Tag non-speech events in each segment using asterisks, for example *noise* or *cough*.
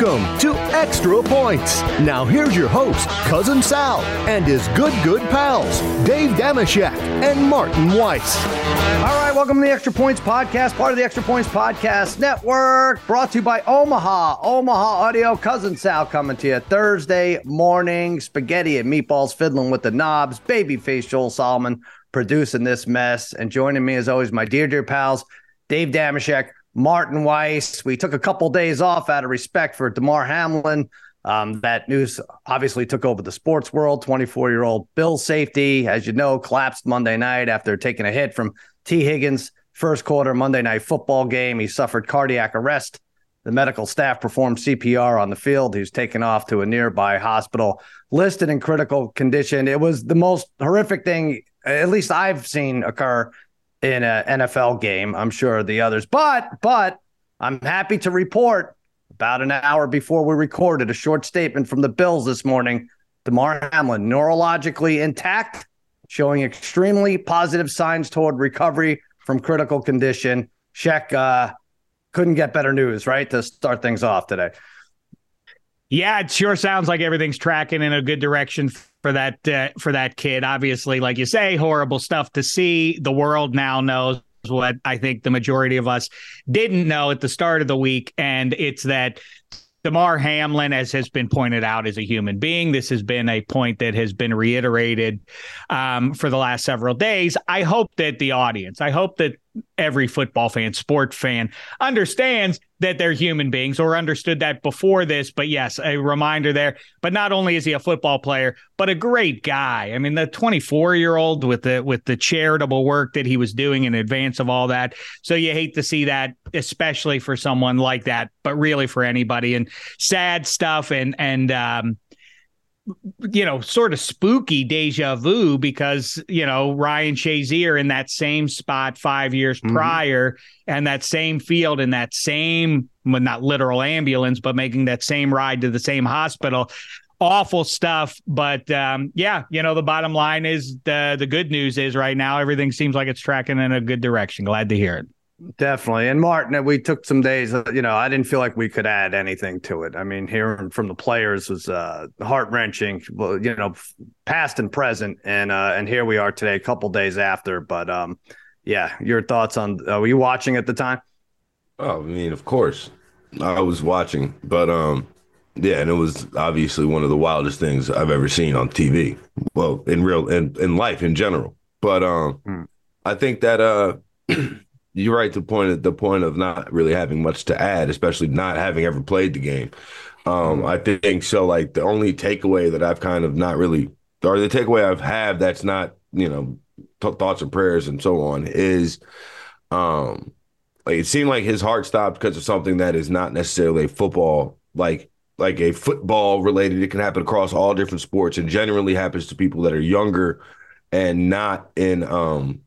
Welcome to Extra Points. Now here's your host, Cousin Sal, and his good, good pals, Dave Dameshek and Martin Weiss. All right, welcome to the Extra Points Podcast, part of the Extra Points Podcast Network, brought to you by Omaha. Omaha Audio, Cousin Sal coming to you Thursday morning. Spaghetti and meatballs fiddling with the knobs. Babyface Joel Solomon producing this mess. And joining me, as always, my dear, dear pals, Dave Dameshek, Martin Weiss. We took a couple days off out of respect for Damar Hamlin. Um, that news obviously took over the sports world. 24 year old Bill safety, as you know, collapsed Monday night after taking a hit from Tee Higgins' first quarter Monday night football game. He suffered cardiac arrest. The medical staff performed CPR on the field. He was taken off to a nearby hospital, listed in critical condition. It was the most horrific thing, at least I've seen occur in an NFL game. I'm sure the others, but but I'm happy to report about an hour before we recorded a short statement from the Bills this morning. Damar Hamlin neurologically intact, showing extremely positive signs toward recovery from critical condition. Sheck uh, couldn't get better news, right, to start things off today. Yeah, it sure sounds like everything's tracking in a good direction for that uh, for that kid. Obviously, like you say, horrible stuff to see. The world now knows what I think the majority of us didn't know at the start of the week, and it's that Damar Hamlin, as has been pointed out, is a human being. This has been a point that has been reiterated um, for the last several days. I hope that the audience, I hope that every football fan, sport fan understands that they're human beings or understood that before this. But yes, a reminder there. But not only is he a football player, but a great guy. I mean, the 24 year old with the with the charitable work that he was doing in advance of all that. So you hate to see that, especially for someone like that, but really for anybody. And sad stuff and and um you know, sort of spooky deja vu because, you know, Ryan Shazier in that same spot five years mm-hmm. prior and that same field in that same, well, not literal ambulance, but making that same ride to the same hospital. Awful stuff. But um, yeah, you know, the bottom line is the the good news is right now everything seems like it's tracking in a good direction. Glad to hear it. Definitely. And Martin, we took some days, uh, you know, I didn't feel like we could add anything to it. I mean, hearing from the players was uh, heart wrenching, you know, past and present. And, uh, and here we are today, a couple days after. But, um, yeah, your thoughts on, uh, were you watching at the time? Oh, I mean, of course I was watching, but, um, yeah, and it was obviously one of the wildest things I've ever seen on TV. Well, in real, in, in life in general. But, um, mm. I think that, uh, *clears throat* you're right to point at the point of not really having much to add, especially not having ever played the game. Um, mm-hmm. I think so. Like the only takeaway that I've kind of not really, or the takeaway I've had that's not you know th- thoughts and prayers and so on is, um, like it seemed like his heart stopped because of something that is not necessarily football like like a football related. It can happen across all different sports and generally happens to people that are younger and not in um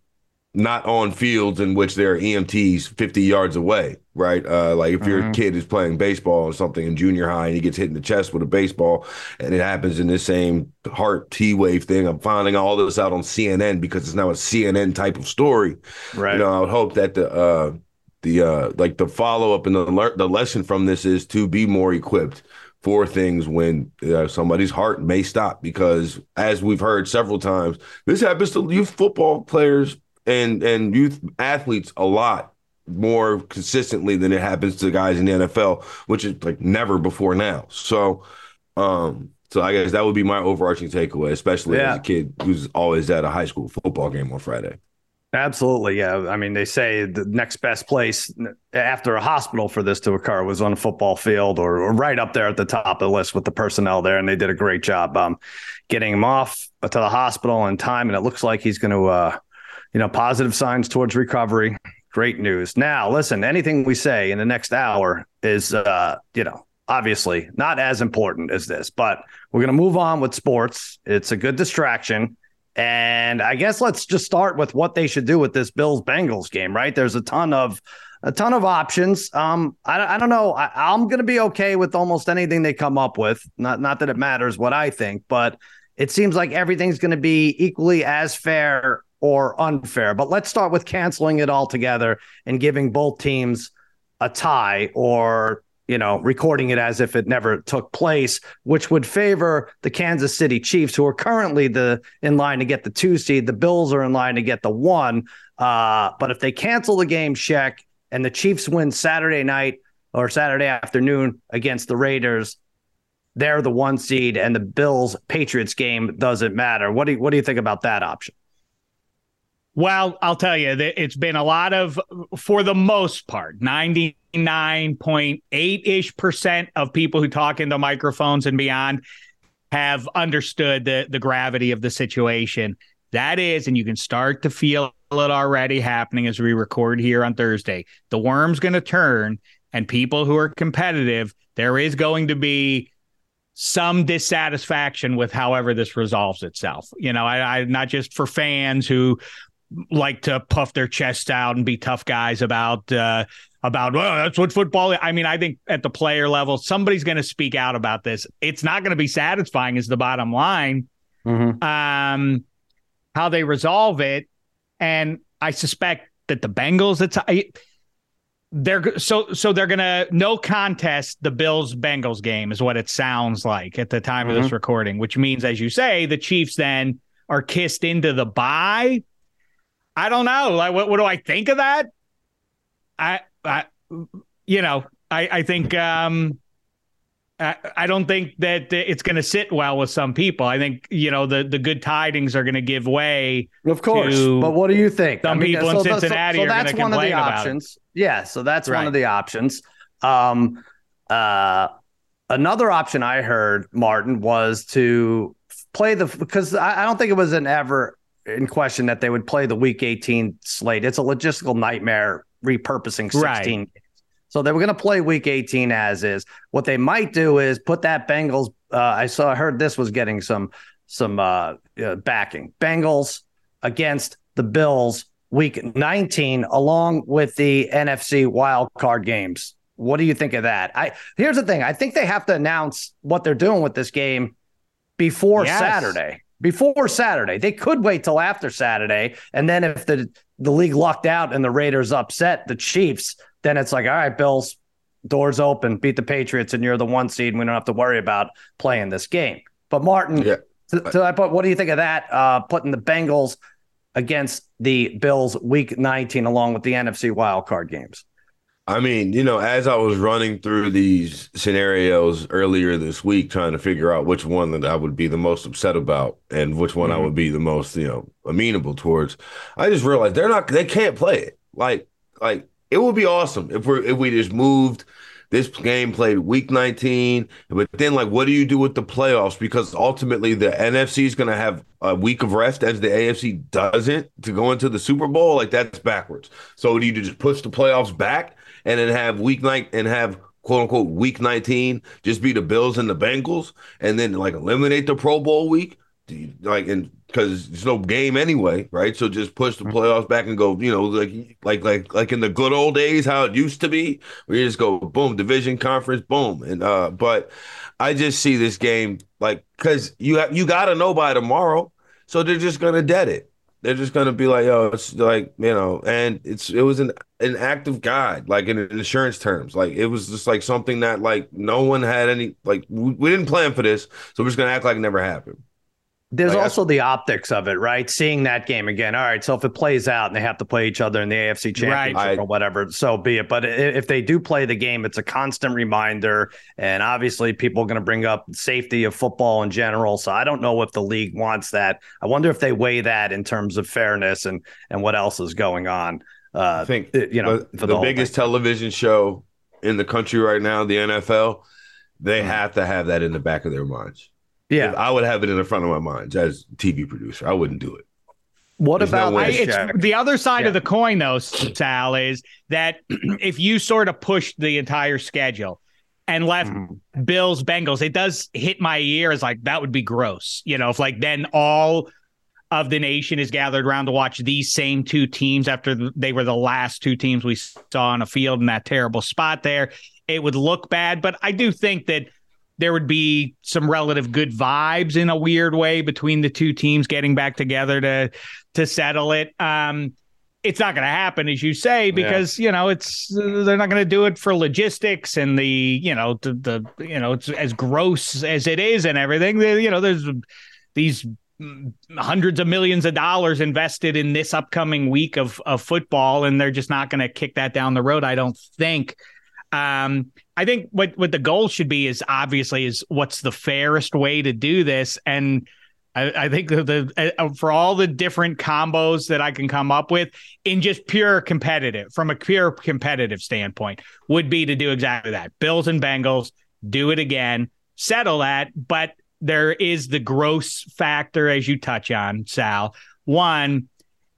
not on fields in which there are EMTs 50 yards away, right? Uh, like if mm-hmm. your kid is playing baseball or something in junior high and he gets hit in the chest with a baseball and it happens in this same heart T wave thing. I'm finding all this out on CNN because it's now a CNN type of story. Right. You know, I would hope that the, uh, the, uh, like the follow up and the, the lesson from this is to be more equipped for things when uh, somebody's heart may stop because as we've heard several times this happens to youth football players and and youth athletes a lot more consistently than it happens to guys in the NFL, which is like never before now. So, um, so I guess that would be my overarching takeaway, especially yeah. as a kid who's always at a high school football game on Friday. Absolutely, yeah. I mean, they say the next best place after a hospital for this to occur was on a football field, or, or right up there at the top of the list with the personnel there, and they did a great job um, getting him off to the hospital in time. And it looks like he's going to uh, you know, positive signs towards recovery. Great news. Now, listen, anything we say in the next hour is, uh, you know, obviously not as important as this, but we're going to move on with sports. It's a good distraction. And I guess let's just start with what they should do with this Bills Bengals game, right? There's a ton of a ton of options. Um, I, I don't know. I, am going to be okay with almost anything they come up with. Not not that it matters what I think, but it seems like everything's going to be equally as fair or unfair. But let's start with canceling it all together and giving both teams a tie or you know, recording it as if it never took place, which would favor the Kansas City Chiefs, who are currently the in line to get the two seed. The Bills are in line to get the one. Uh, but if they cancel the game, check, and the Chiefs win Saturday night or Saturday afternoon against the Raiders, they're the one seed, and the Bills Patriots game doesn't matter. What do you, what do you think about that option? Well, I'll tell you, it's been a lot of, for the most part, 99.8 ish percent of people who talk into microphones and beyond have understood the, the gravity of the situation. That is, and you can start to feel it already happening as we record here on Thursday. The worm's going to turn, and people who are competitive, there is going to be some dissatisfaction with however this resolves itself. You know, I, I not just for fans who like to puff their chest out and be tough guys about uh, about well that's what football is. I mean I think at the player level somebody's going to speak out about this. It's not going to be satisfying is the bottom line. Mm-hmm. Um, how they resolve it, and I suspect that the Bengals it's they're so so they're gonna no contest the Bills Bengals game is what it sounds like at the time mm-hmm. of this mm-hmm. recording, which means as you say the Chiefs then are kissed into the bye I don't know. Like, what, what do I think of that? I, I, you know, I, I think, um, I, I don't think that it's going to sit well with some people. I think you know the the good tidings are going to give way. Of course, but what do you think? Some I mean, people so, in Cincinnati so, so, that's one of the options. Yeah, so that's right. one of the options. Um, uh, another option I heard Martin was to play the because I, I don't think it was an ever in question that they would play the Week 18 slate. It's a logistical nightmare repurposing 16 right. games. So they were going to play Week 18 as is. What they might do is put that Bengals. Uh, I saw, I heard this was getting some some uh, uh, backing. Bengals against the Bills Week 19, along with the NFC wild card games. What do you think of that? I here's the thing. I think they have to announce what they're doing with this game before yes. Saturday before Saturday. They could wait till after Saturday. And then if the, the league lucked out and the Raiders upset the Chiefs, then it's like, all right, Bills, doors open, beat the Patriots, and you're the one seed. And we don't have to worry about playing this game. But Martin, yeah. to, to what do you think of that? Uh, putting the Bengals against the Bills week 19 along with the NFC wildcard games. I mean, you know, as I was running through these scenarios earlier this week, trying to figure out which one that I would be the most upset about and which one mm-hmm. I would be the most, you know, amenable towards, I just realized they're not, they can't play it. Like, like it would be awesome if we if we just moved this game played week 19, but then like, what do you do with the playoffs? Because ultimately, the NFC is going to have a week of rest, as the AFC doesn't, to go into the Super Bowl. Like that's backwards. So do you just push the playoffs back? And then have week night and have quote unquote week 19 just be the Bills and the Bengals and then like eliminate the Pro Bowl week? like and because there's no game anyway, right? So just push the mm-hmm. playoffs back and go, you know, like like like like in the good old days, how it used to be, where you just go boom, division conference, boom, and uh, but I just see this game like because you have you got to know by tomorrow, so they're just gonna dead it. They're just gonna be like, yo, it's like you know, and it's it was an an act of God, like in insurance terms, like it was just like something that like no one had any like we, we didn't plan for this, so we're just gonna act like it never happened. There's like, also the optics of it, right? Seeing that game again. All right, so if it plays out and they have to play each other in the AFC Championship right. or whatever, so be it. But if they do play the game, it's a constant reminder, and obviously people are going to bring up safety of football in general. So I don't know if the league wants that. I wonder if they weigh that in terms of fairness and and what else is going on. Uh, I think you know the, the biggest thing. television show in the country right now, the NFL, they mm-hmm. have to have that in the back of their minds. Yeah, I would have it in the front of my mind as TV producer. I wouldn't do it. What There's about no it's the other side yeah. of the coin, though, Sal, is that *clears throat* if you sort of push the entire schedule and left mm. Bills Bengals, it does hit my ear as like that would be gross. You know, if like then all of the nation is gathered around to watch these same two teams after they were the last two teams we saw on a field in that terrible spot there, it would look bad. But I do think that there would be some relative good vibes in a weird way between the two teams getting back together to to settle it. Um, it's not going to happen, as you say, because yeah. you know it's they're not going to do it for logistics and the you know the, the you know it's as gross as it is and everything. you know, there's these hundreds of millions of dollars invested in this upcoming week of of football, and they're just not going to kick that down the road. I don't think. Um, I think what what the goal should be is obviously is what's the fairest way to do this, and I, I think the, the uh, for all the different combos that I can come up with in just pure competitive from a pure competitive standpoint would be to do exactly that. Bills and Bengals do it again, settle that, but there is the gross factor as you touch on, Sal. One,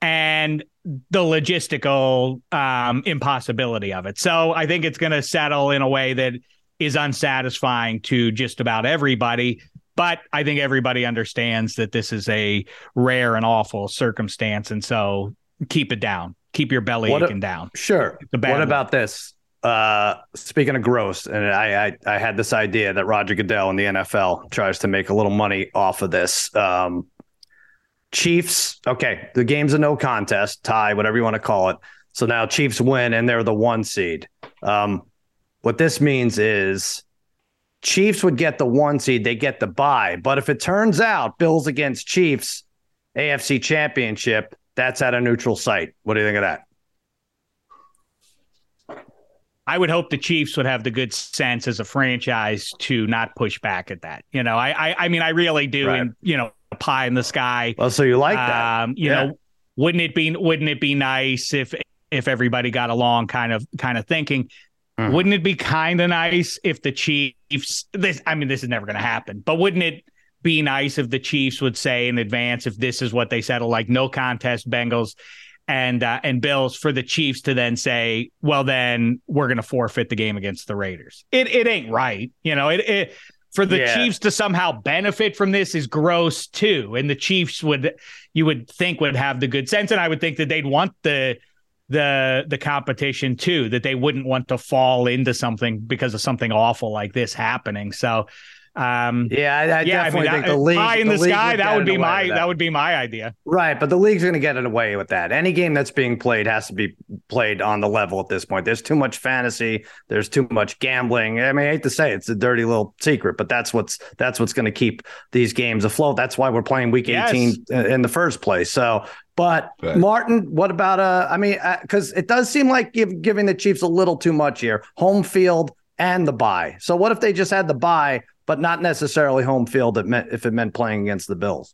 and the logistical um, impossibility of it. So I think it's going to settle in a way that is unsatisfying to just about everybody. But I think everybody understands that this is a rare and awful circumstance. And so keep it down. Keep your belly what aching a, down. Sure. What about this? Uh, speaking of gross, and I, I, I had this idea that Roger Goodell in the NFL tries to make a little money off of this. Um, Chiefs, okay, the game's a no contest, tie, whatever you want to call it. So now Chiefs win and they're the one seed. Um, what this means is Chiefs would get the one seed, they get the bye. But if it turns out Bills against Chiefs, AFC championship, that's at a neutral site. What do you think of that? I would hope the Chiefs would have the good sense as a franchise to not push back at that. You know, I I, I mean I really do right. and you know, pie in the sky. Well, so you like that. Um, you yeah. know, wouldn't it be wouldn't it be nice if if everybody got along kind of kind of thinking Mm-hmm. Wouldn't it be kind of nice if the Chiefs? This, I mean, this is never going to happen, but wouldn't it be nice if the Chiefs would say in advance if this is what they settle, like no contest, Bengals and uh, and Bills, for the Chiefs to then say, well, then we're going to forfeit the game against the Raiders. It it ain't right, you know. It, it for the yeah. Chiefs to somehow benefit from this is gross too, and the Chiefs would you would think would have the good sense, and I would think that they'd want the the the competition too that they wouldn't want to fall into something because of something awful like this happening. So um, yeah, I, I yeah, definitely I mean, think the league high in the, the sky. That would be my that. that. would be my idea. Right, but the league's going to get it away with that. Any game that's being played has to be played on the level at this point. There's too much fantasy. There's too much gambling. I mean, I hate to say it, it's a dirty little secret, but that's what's that's what's going to keep these games afloat. That's why we're playing Week 18 yes. in the first place. So but right. Martin, what about uh? I mean, because uh, it does seem like give, giving the Chiefs a little too much here. Home field and the bye. So what if they just had the bye, but not necessarily home field? Meant if it meant playing against the Bills.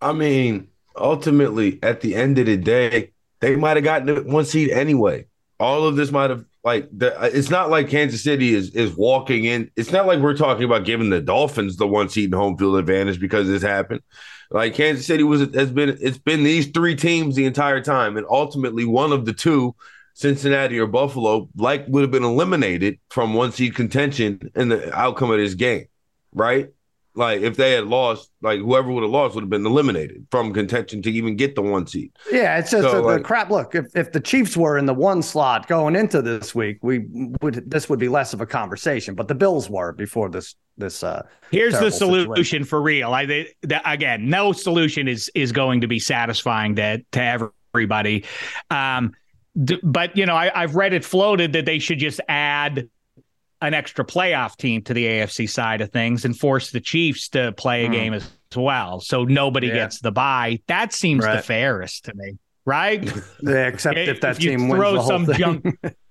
I mean, ultimately, at the end of the day, they might have gotten one seed anyway. All of this might have like the, it's not like Kansas City is is walking in. It's not like we're talking about giving the Dolphins the one seed and home field advantage because this happened. Like Kansas City was has been it's been these three teams the entire time, and ultimately one of the two, Cincinnati or Buffalo, like would have been eliminated from one seed contention in the outcome of this game, right? Like if they had lost, like whoever would have lost would have been eliminated from contention to even get the one seed. Yeah, it's just so, a, like, the crap. Look, if, if the Chiefs were in the one slot going into this week, we would this would be less of a conversation. But the Bills were before this this. uh Here's the solution situation. for real. I they, the, again, no solution is is going to be satisfying to to everybody. Um, d- but you know, I, I've read it floated that they should just add an extra playoff team to the AFC side of things and force the Chiefs to play a mm. game as well. So nobody yeah. gets the bye. That seems right. the fairest to me, right? *laughs* Yeah, except if, if that if team wins throw some thing. junk. *laughs*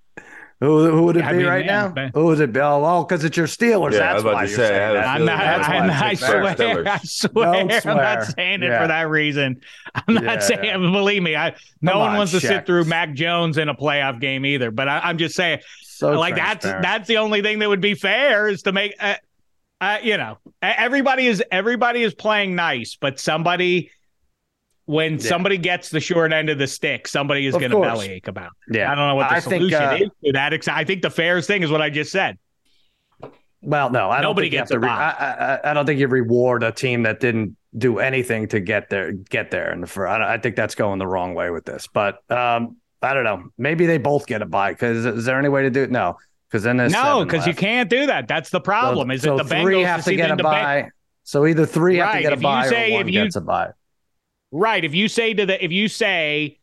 Who, who would it yeah, be I mean, right now? Man. Who would it be? Oh, because it's your Steelers. Yeah, That's why you're say, saying that. I'm not, I'm I swear, I swear, I'm not saying it for that reason. I'm not yeah. saying. Believe me, I no Come one on, wants to sit through Mac Jones in a playoff game either. But I, am just saying, so like that's that's the only thing that would be fair is to make uh, uh, you know everybody is everybody is playing nice, but somebody when yeah. somebody gets the short end of the stick, somebody is going to bellyache about. It. Yeah, I don't know what the I solution think, uh, is to that. Ex- I think the fairest thing is what I just said. Well, no, I nobody don't gets a re- I, I, I, don't think you reward a team that didn't do anything to get there. Get there, and for I, I think that's going the wrong way with this. But um, I don't know. Maybe they both get a buy. Because is there any way to do it? No, because then there's no, because you can't do that. That's the problem. So, is so it the three Bengals have to get a buy. bye? Bang- so either three have to get a if you bye say- or one if you- gets a bye. Right. If you say to the, if you say,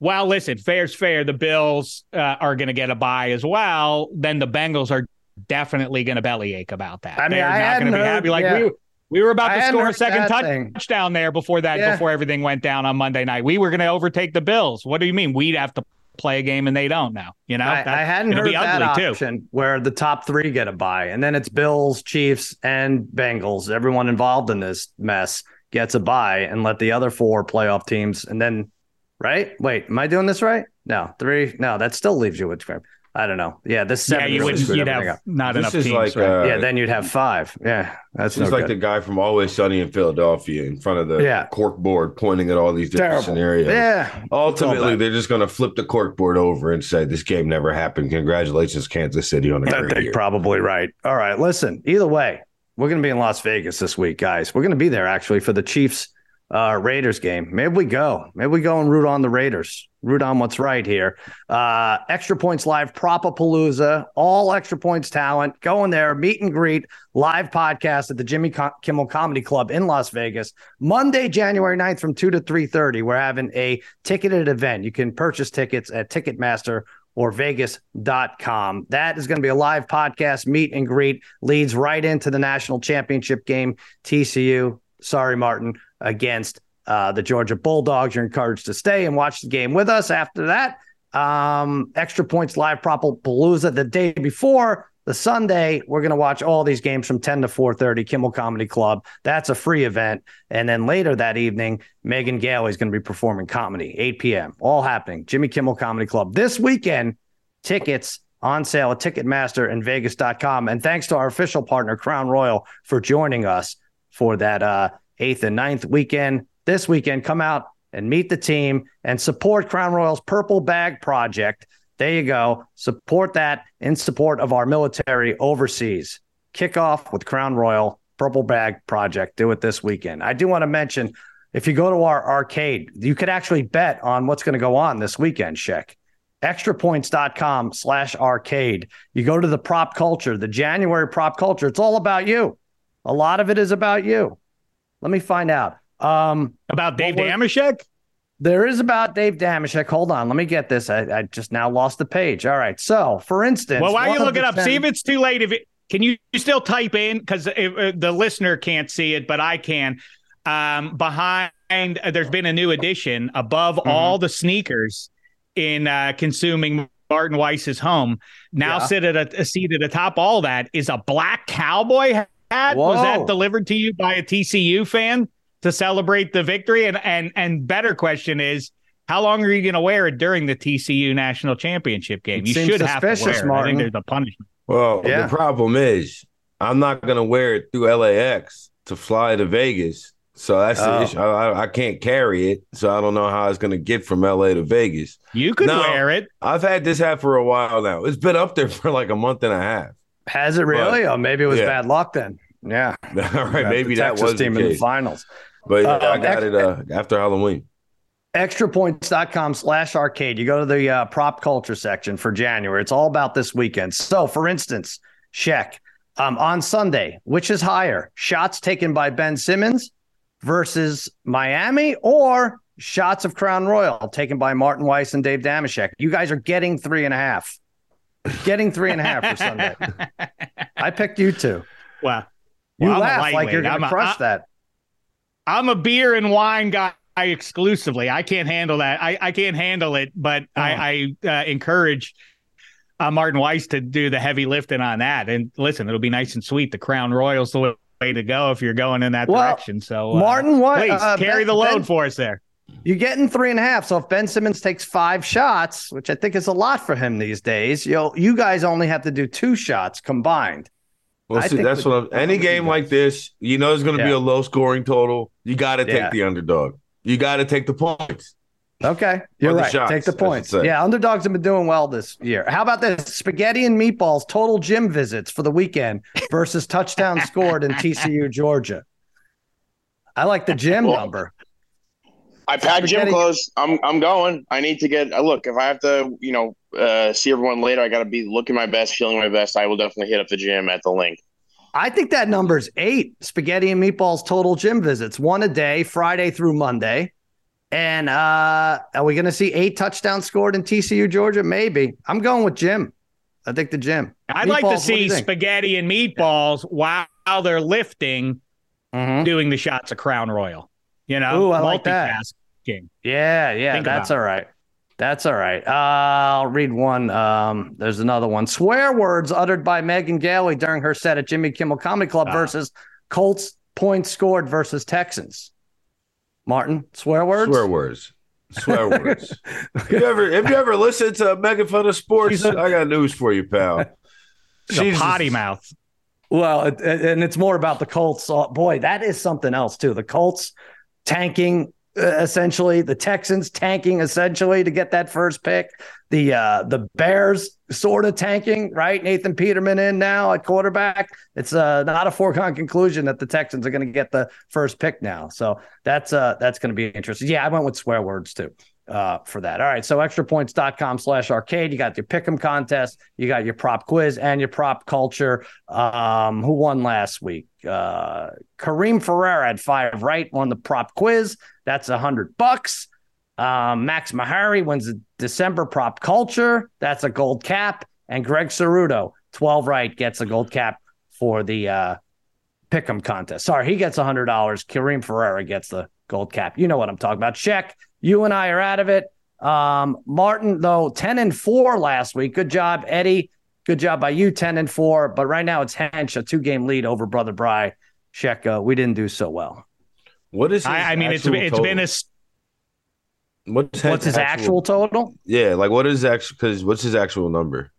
well, listen, fair's fair, the Bills uh, are going to get a buy as well, then the Bengals are definitely going to bellyache about that. I mean, They're I not going to be happy. Like yeah. we, we were about to hadn't score a second touch- touchdown there before that, Yeah. before everything went down on Monday night. We were going to overtake the Bills. What do you mean? We'd have to play a game and they don't now. You know, I, That- I hadn't heard that ugly, too. option where the top three get a buy, and then it's Bills, Chiefs, and Bengals. Everyone involved in this mess gets a bye, and let the other four playoff teams, and then right? Wait, am I doing this right? No, three. No, that still leaves you with. I don't know. Yeah, this Yeah, seven. you really wouldn't. You'd have up. not This enough is teams. like, right? uh, yeah, then you'd have five. Yeah, that's It's no like good. the guy from Always Sunny in Philadelphia in front of the Yeah. cork board pointing at all these different Terrible. scenarios. Yeah, Ultimately, they're just going to flip the cork board over and say this game never happened. Congratulations, Kansas City, on a I great think year. probably right. All right, listen. Either way, we're going to be in Las Vegas this week, guys. We're going to be there actually for the Chiefs uh, Raiders game. Maybe we go. Maybe we go and root on the Raiders. Root on what's right here. Uh, extra points live, Propapalooza, all extra points talent. Go in there, meet and greet, live podcast at the Jimmy Kimmel Comedy Club in Las Vegas. Monday, January 9th from 2 to 3:30. We're having a ticketed event. You can purchase tickets at Ticketmaster or vegas.com. That is going to be a live podcast, meet and greet, leads right into the national championship game. TCU, sorry, Martin, against uh, the Georgia Bulldogs. You're encouraged to stay and watch the game with us. After that, um, extra points live Palooza the day before. The Sunday, we're going to watch all these games from 10 to 4:30, Kimmel Comedy Club. That's a free event. And then later that evening, Megan Gailey is going to be performing comedy, 8 p.m. All happening. Jimmy Kimmel Comedy Club. This weekend, tickets on sale at Ticketmaster and Vegas.com. And thanks to our official partner, Crown Royal, for joining us for that uh, eighth and ninth weekend. This weekend, come out and meet the team and support Crown Royal's Purple Bag Project. There you go. Support that in support of our military overseas. Kick off with Crown Royal Purple Bag Project. Do it this weekend. I do want to mention if you go to our arcade, you could actually bet on what's going to go on this weekend, Sheck extrapoints.com slash arcade. You go to the prop culture, the January prop culture. It's all about you. A lot of it is about you. Let me find out. Um, About Dave Dameshek? There is about Dave Dameshek. Hold on. Let me get this. I, I just now lost the page. All right. So, for instance, Well, while one you of look it up, 10 see if it's too late. If it, can you still type in because uh, the listener can't see it, but I can. Um, behind, uh, there's been a new addition above Mm-hmm. all the sneakers in uh, consuming Martin Weiss's home. Now Yeah. sit at a, a seat at the top. All that is a black cowboy hat. Was that delivered to you by a TCU fan to celebrate the victory? And and and better question is. How long are you going to wear it during the TCU national championship game? It you should have to wear suspicious, it. I think there's a punishment. Well, Yeah. the problem is I'm not going to wear it through LAX to fly to Vegas. So that's Oh. the issue. I, I- I can't carry it. So I don't know how it's going to get from LA to Vegas. You could No. wear it. I've had this hat for a while now. It's been up there *laughs* for like a month and a half. Has it really? oh, maybe it was yeah. bad luck then. Yeah. *laughs* All right, maybe the that Texas was the team in the finals. But Uh, I got ex- it uh, after Halloween. extrapoints.com slash arcade. You go to the uh, prop culture section for January. It's all about this weekend. So, for instance, check um, on Sunday, which is higher? Shots taken by Ben Simmons versus Miami or shots of Crown Royal taken by Martin Weiss and Dave Dameshek? You guys are getting three and a half. Getting three and a half for Sunday. *laughs* I picked you two. Wow. You well, laugh like you're going to crush I- that. I'm a beer and wine guy exclusively. I can't handle that. I, I can't handle it, but I, I uh, encourage uh, Martin Weiss to do the heavy lifting on that. And listen, it'll be nice and sweet. The Crown Royal's the way to go if you're going in that Well, direction. So, uh, Martin, what? please uh, carry Ben- the load Ben- for us there. You're getting three and a half. So if Ben Simmons takes five shots, which I think is a lot for him these days, you you guys only have to do two shots combined. Well, I see, that's what I'm. Any game like this, you know, it's going to be a low scoring total. You got to take Yeah. the underdog. You got to take the points. Okay, you're the right. shots, Take the points. Yeah, underdogs have been doing well this year. How about this spaghetti and meatballs total gym visits for the weekend versus touchdown *laughs* scored in TCU Georgia? I like the gym well, number. I packed gym clothes. I'm I'm going. I need to get a look. If I have to, you know, uh, see everyone later, I got to be looking my best, feeling my best. I will definitely hit up the gym at the LINQ. I think that number's eight spaghetti and meatballs total gym visits, one a day, Friday through Monday. And uh, are we going to see eight touchdowns scored in TCU, Georgia? Maybe. I'm going with gym. I think the gym. I'd meatballs, like to see spaghetti and meatballs while they're lifting, mm-hmm. doing the shots of Crown Royal. You know, Ooh, I like that. Yeah, yeah, Think that's all right. That's all right. Uh, I'll read one. Um, there's another one. Swear words uttered by Megan Gailey during her set at Jimmy Kimmel Comedy Club uh, versus Colts points scored versus Texans. Martin, swear words. Swear words. Swear words. have you ever have you ever listened to Megan Fun of Sports? I got news for you, pal. *laughs* She's a potty mouth. Well, and it's more about the Colts. Oh, boy, that is something else too. The Colts tanking essentially, the Texans tanking essentially to get that first pick. The uh, the Bears sort of tanking, right? Nathan Peterman in now at quarterback. It's uh, not a foregone conclusion that the Texans are going to get the first pick now. So that's uh, that's going to be interesting. Yeah, I went with swear words too uh, for that. All right. So extrapoints.com slash arcade. You got your pick'em contest, you got your prop quiz and your prop culture. Um, who won last week? Uh, Kareem Ferreira had five right won the prop quiz. That's a hundred bucks. Um, Max Mahari wins the December prop culture. That's a gold cap. And Greg Ceruto, 12 right, gets a gold cap for the uh, pick'em contest. Sorry, he gets a hundred dollars. Kareem Ferreira gets the gold cap. You know what I'm talking about. Check you and I are out of it. Um, Martin, though, 10 and 4 last week. Good job, Eddie. Good job by you, 10 and 4. But right now it's Hench, a two game lead over Brother Bry. Check, we didn't do so well. What is I, I mean, it's, it's been a. What's, what's his actual, actual, total? Yeah, like what is actual? Because what's his actual number?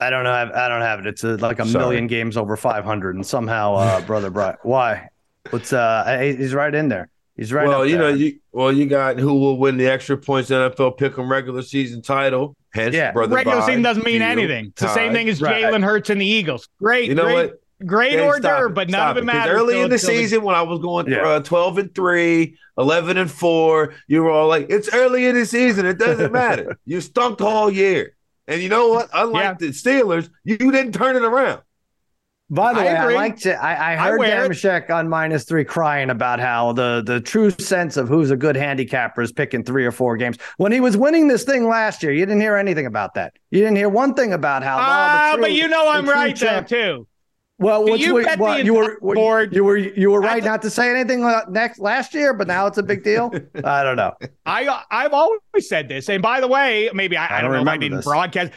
I don't know. I don't have it. It's a, like a Sorry. million games over 500, and somehow, uh, *laughs* brother Bry, why? What's uh? He's right in there. He's right. Well, you know, you well, you got who will win the extra points NFL pick'em regular season title. Hence, yeah. brother. Regular season doesn't mean anything. It's the same thing as right. Jalen Hurts and the Eagles. Great. You know great, what? Great order, but none of it, it matters. Early in the season, the... when I was going yeah. uh, 12 and 3, 11 and 4, you were all like, it's early in the season. It doesn't *laughs* matter. you stunk all year. And you know what? Unlike yeah. the Steelers, you didn't turn it around. By the I way, agree. I liked it. I, I heard Dameshek on minus three crying about how the the true sense of who's a good handicapper is picking three or four games. When he was winning this thing last year, you didn't hear anything about that. You didn't hear one thing about how. Ah, uh, but you know I'm right champ- there too. Well, which, you, you were board. you were you were right not to say anything next last year, but now it's a big deal. *laughs* I don't know. I I've always said this, and by the way, maybe I, I, I don't, know if I didn't this. broadcast,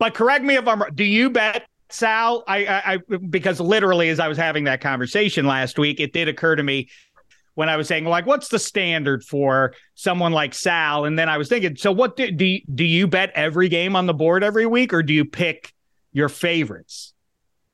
but correct me if I'm. Do you bet Sal, I, I, I, because literally as I was having that conversation last week, it did occur to me when I was saying, like, what's the standard for someone like Sal? And then I was thinking, so what do, do, do you bet every game on the board every week or do you pick your favorites?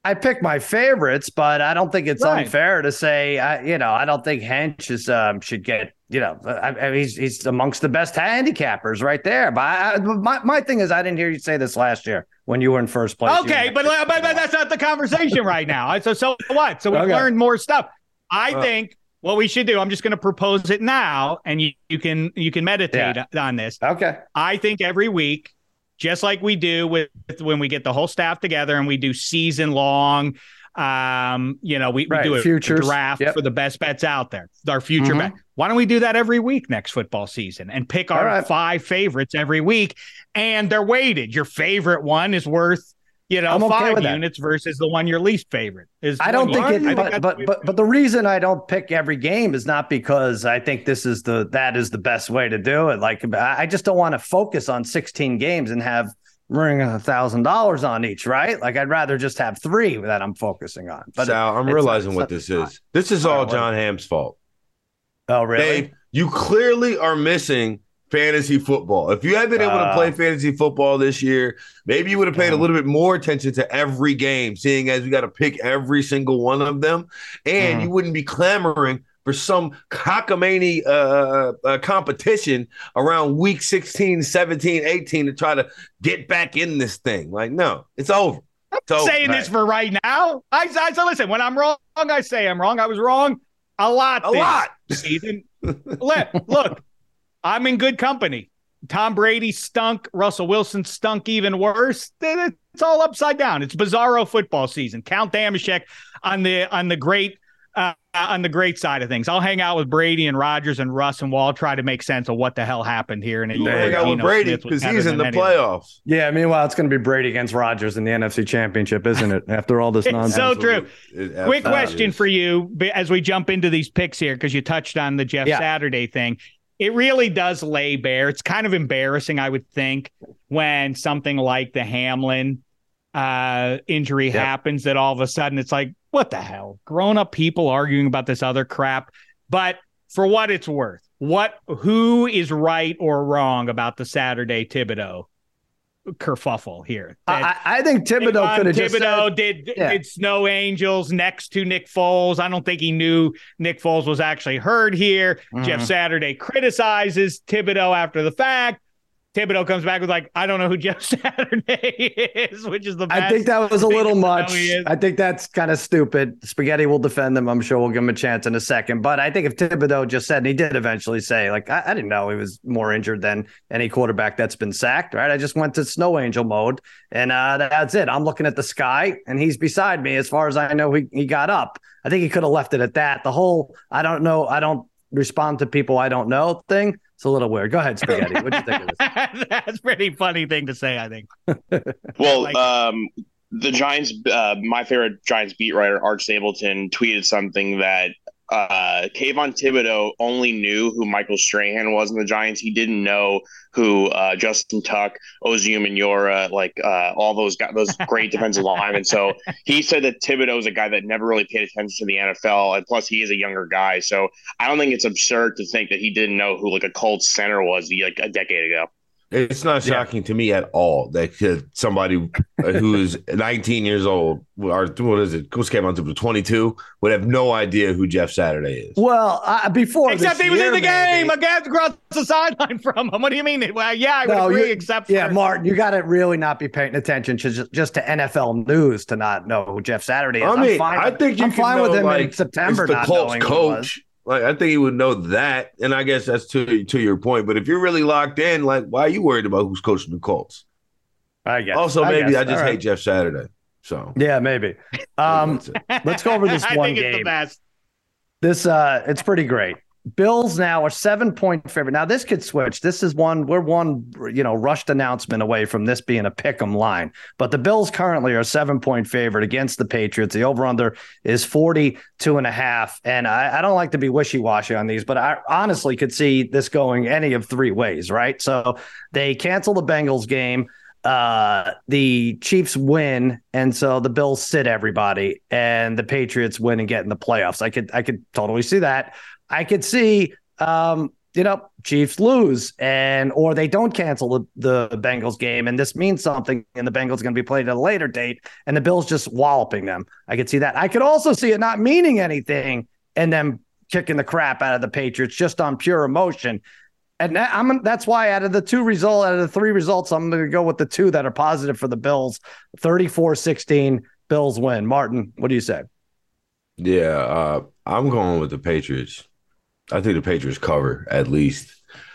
I pick my favorites, but I don't think it's right. unfair to say, I, you know, I don't think Hench is, um, should get, you know, I, I, he's he's amongst the best handicappers right there. But I, my my thing is, I didn't hear you say this last year when you were in first place. Okay, but, but, but that's not the conversation right now. So so what? So we okay. learned more stuff. I uh, think what we should do. I'm just going to propose it now, and you you can you can meditate yeah. on this. Okay. I think every week just like we do with when we get the whole staff together and we do season long. Um, you know, we, right. we do a, Futures. draft yep. for the best bets out there, our future mm-hmm. bet. Why don't we do that every week next football season and pick our right. five favorites every week? And they're weighted. Your favorite one is worth you know, okay five units versus the one your least favorite is. I don't think it, but, but, but but the reason I don't pick every game is not because I think this is the that is the best way to do it. Like I just don't want to focus on 16 games and have ring a thousand dollars on each, right? Like I'd rather just have three that I'm focusing on. But Sal, I'm realizing what this is. This is all Jon Hamm's fault. Oh, really? Dave, you clearly are missing fantasy football. If you had been able uh, to play fantasy football this year, maybe you would have paid a little bit more attention to every game, seeing as we got to pick every single one of them, and mm. you wouldn't be clamoring for some cockamamie uh, uh, uh, competition around week 16, 17, 18 to try to get back in this thing. Like, no, it's over. I'm saying this for right now. I, I so listen, when I'm wrong, I say I'm wrong. I was wrong A lot. A lot. Season. look, look, I'm in good company. Tom Brady stunk. Russell Wilson stunk even worse. It's all upside down. It's bizarro football season. Count Dameshek on the on the great uh, on the great side of things. I'll hang out with Brady and Rodgers and Russ, and we'll all try to make sense of what the hell happened here. And hang out with Brady because he's in the playoffs. Yeah, meanwhile, it's going to be Brady against Rodgers in the NFC Championship, isn't it? *laughs* After all this nonsense. so true. Quick question for you as we jump into these picks here, because you touched on the Jeff yeah. Saturday thing. It really does lay bare. It's kind of embarrassing, I would think, when something like the Hamlin uh, injury yep. happens that all of a sudden it's like, what the hell? Grown up people arguing about this other crap. But for what it's worth, what who is right or wrong about the Saturday Thibodeaux kerfuffle here? I, I, think Thibodeaux could have Thibodeaux said, did yeah. did Snow Angels next to Nick Foles. I don't think he knew Nick Foles was actually hurt here. Mm-hmm. Jeff Saturday criticizes Thibodeaux after the fact. Thibodeaux comes back with like, I don't know who Jeff *laughs* Saturday is, which is the best. I think that was a little much. I think that's kind of stupid. Spaghetti will defend them. I'm sure we'll give him a chance in a second. But I think if Thibodeaux just said, and he did eventually say, like, I, I didn't know he was more injured than any quarterback that's been sacked, right? I just went to snow angel mode and uh, that's it. I'm looking at the sky and he's beside me. As far as I know, he, he got up. I think he could have left it at that. The whole, I don't know, I don't respond to people I don't know thing it's a little weird. Go ahead, Spaghetti. What do you think of this? *laughs* That's pretty funny thing to say, I think. *laughs* well, like, um, the Giants, uh, my favorite Giants beat writer, Art Stapleton, tweeted something that uh, Kayvon Thibodeaux only knew who Michael Strahan was in the Giants. He didn't know who uh, Justin Tuck, Osi Umenyiora, like uh, all those guys, those *laughs* great defensive linemen. So he said that Thibodeaux is a guy that never really paid attention to the NFL, and plus he is a younger guy. So I don't think it's absurd to think that he didn't know who like a Colts center was like a decade ago. It's not shocking yeah. to me at all that somebody who is *laughs* 19 years old, or what is it? Who's came on to 22, would have no idea who Jeff Saturday is. Well, uh, before except he was year, in the game against across the sideline from him. What do you mean? Well, yeah, I would agree. Except yeah, for- Martin, you got to really not be paying attention to just, just to NFL news to not know who Jeff Saturday is. I mean, I think you I'm fine know, with him like, in September. the Colts coach like I think he would know that, and I guess that's to to your point. But if you're really locked in, like, why are you worried about who's coaching the Colts? I guess. Also, maybe I, I just hate Jeff Saturday. So yeah, maybe. Um, let's go over this *laughs* one game. This uh, it's pretty great. Bills now are seven point favorite. Now this could switch. This is one we're one you know rushed announcement away from this being a pick 'em line. But the Bills currently are seven point favorite against the Patriots. The over under is 42 and a half. And I, I don't like to be wishy washy on these, but I honestly could see this going any of three ways. Right. So they cancel the Bengals game. Uh, the Chiefs win, and so the Bills sit everybody, and the Patriots win and get in the playoffs. I could I could totally see that. I could see, um, you know, Chiefs lose and or they don't cancel the, the Bengals game, and this means something, and the Bengals going to be played at a later date, and the Bills just walloping them. I could see that. I could also see it not meaning anything, and then kicking the crap out of the Patriots just on pure emotion. And I'm that's why out of the two result out of the three results, I'm going to go with the two that are positive for the Bills. 34-16 Bills win. Martin, what do you say? Yeah, uh, I'm going with the Patriots. I think the Patriots cover at least.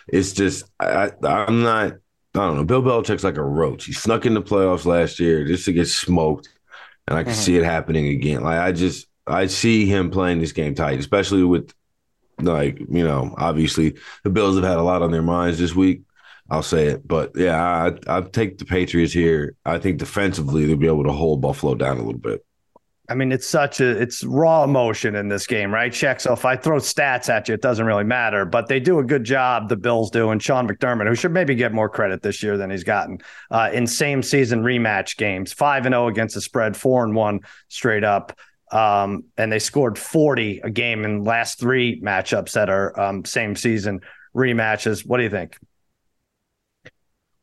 It's just I, I'm not. I don't know. Bill Belichick's like a roach. He snuck in the playoffs last year just to get smoked, and I can mm-hmm. see it happening again. Like I just I see him playing this game tight, especially with like you know obviously the Bills have had a lot on their minds this week. I'll say it, but yeah, I I take the Patriots here. I think defensively they'll be able to hold Buffalo down a little bit. I mean, it's such a it's raw emotion in this game, right? Check. So if I throw stats at you, it doesn't really matter. But they do a good job. The Bills do, and Sean McDermott, who should maybe get more credit this year than he's gotten uh, in same season rematch games, five and zero oh against the spread, four and one straight up. Um, and they scored 40 a game in last three matchups that are um, same season rematches. What do you think?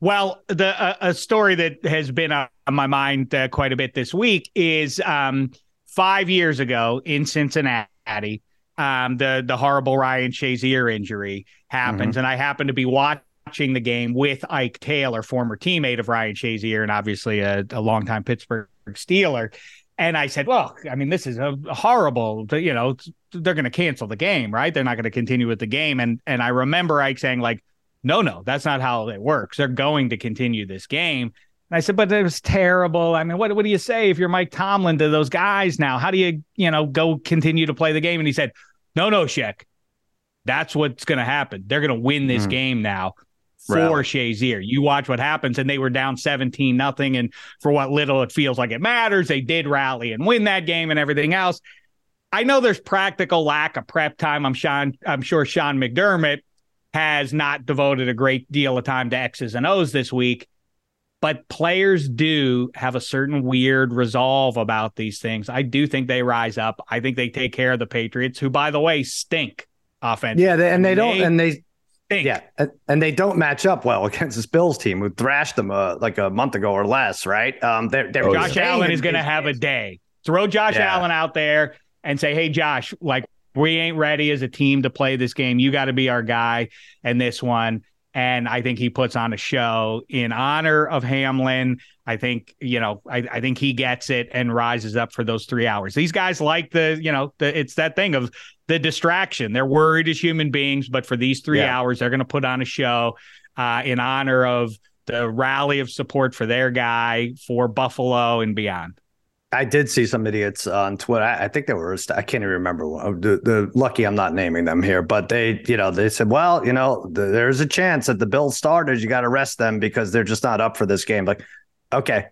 Well, the uh, a story that has been on my mind uh, quite a bit this week is um, five years ago in Cincinnati, um, the the horrible Ryan Shazier injury happens, mm-hmm. and I happened to be watching the game with Ike Taylor, former teammate of Ryan Shazier, and obviously a, a longtime Pittsburgh Steeler. And I said, well, I mean, this is a horrible, you know, they're going to cancel the game, right? They're not going to continue with the game. And, and I remember Ike saying like, no, no, that's not how it works. They're going to continue this game. And I said, but it was terrible. I mean, what, what do you say if you're Mike Tomlin to those guys now? How do you, you know, go continue to play the game? And he said, no, no, Sheck, that's what's going to happen. They're going to win this mm. game now for really? Shazier. You watch what happens, and they were down 17 nothing. And for what little it feels like it matters, they did rally and win that game and everything else. I know there's practical lack of prep time. I'm Sean, I'm sure Sean McDermott has not devoted a great deal of time to X's and O's this week. But players do have a certain weird resolve about these things. I do think they rise up. I think they take care of the Patriots, who, by the way, stink offense. Yeah, they, and they don't, and they Think. Yeah, and they don't match up well *laughs* against this Bills team who thrashed them uh, like a month ago or less, right? Um, they're, they're oh, Josh Allen is going to have a day. Throw Josh yeah. Allen out there and say, "Hey, Josh, like we ain't ready as a team to play this game. You got to be our guy in this one." And I think he puts on a show in honor of Hamlin. I think you know, I, I think he gets it and rises up for those three hours. These guys like the, you know, the, it's that thing of the distraction. They're worried as human beings, but for these three yeah. hours, they're going to put on a show uh, in honor of the rally of support for their guy for Buffalo and beyond. I did see some idiots on Twitter. I, think they were. I can't even remember. Oh, the, the lucky I'm not naming them here, but they, you know, they said, well, you know, the, there's a chance that the Bills starters, you got to rest them because they're just not up for this game. Like, okay,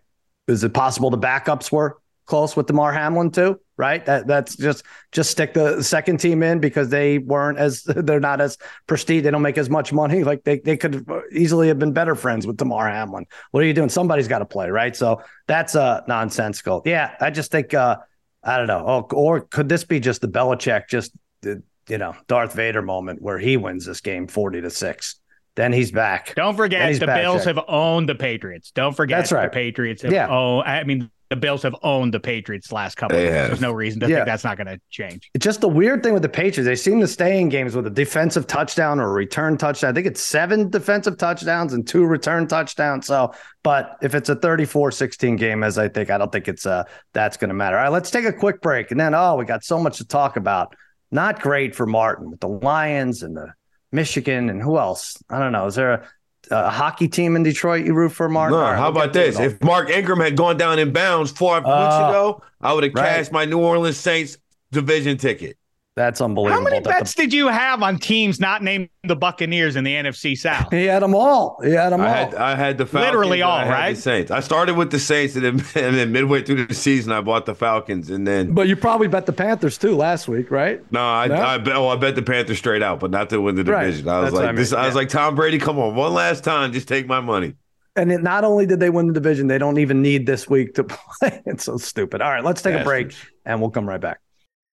is it possible the backups were close with Damar Hamlin too? Right? That that's just just stick the second team in because they weren't as *laughs* they're not as prestige. They don't make as much money. Like they they could easily have been better friends with Damar Hamlin. What are you doing? Somebody's got to play, right? So that's uh nonsensical. Yeah, I just think uh I don't know. Oh, or could this be just the Belichick just you know Darth Vader moment where he wins this game forty to six? Then he's back. Don't forget the Bills check. have owned the Patriots. Don't forget That's right. the Patriots have yeah. owned. I mean, the Bills have owned the Patriots last couple. They of years. There's no reason to yeah. think that's not going to change. It's just the weird thing with the Patriots. They seem to stay in games with a defensive touchdown or a return touchdown. I think it's seven defensive touchdowns and two return touchdowns. So, but if it's a 34-16 game, as I think, I don't think it's uh that's going to matter. All right, let's take a quick break, and then oh, we got so much to talk about. Not great for Martin with the Lions and the Michigan and who else? I don't know. Is there a a hockey team in Detroit you root for, Mark? No, right, how about this? If Mark Ingram had gone down in bounds four uh, weeks ago, I would have right. cashed my New Orleans Saints division ticket. That's unbelievable. How many bets the... did you have on teams not named the Buccaneers in the NFC South? he had them all. He had them I all. Had, I had the Falcons. Literally all, right? The Saints. I started with the Saints, and then, *laughs* and then midway through the season, I bought the Falcons, and then. But you probably bet the Panthers too last week, right? No, I, no? I bet. Oh, I bet the Panthers straight out, but not to win the division. Right. I was That's like, I, mean. this, yeah. I was like, Tom Brady, come on, one last time, just take my money. And it, not only did they win the division, they don't even need this week to *laughs* play. It's so stupid. All right, let's take Bastards. a break, and we'll come right back.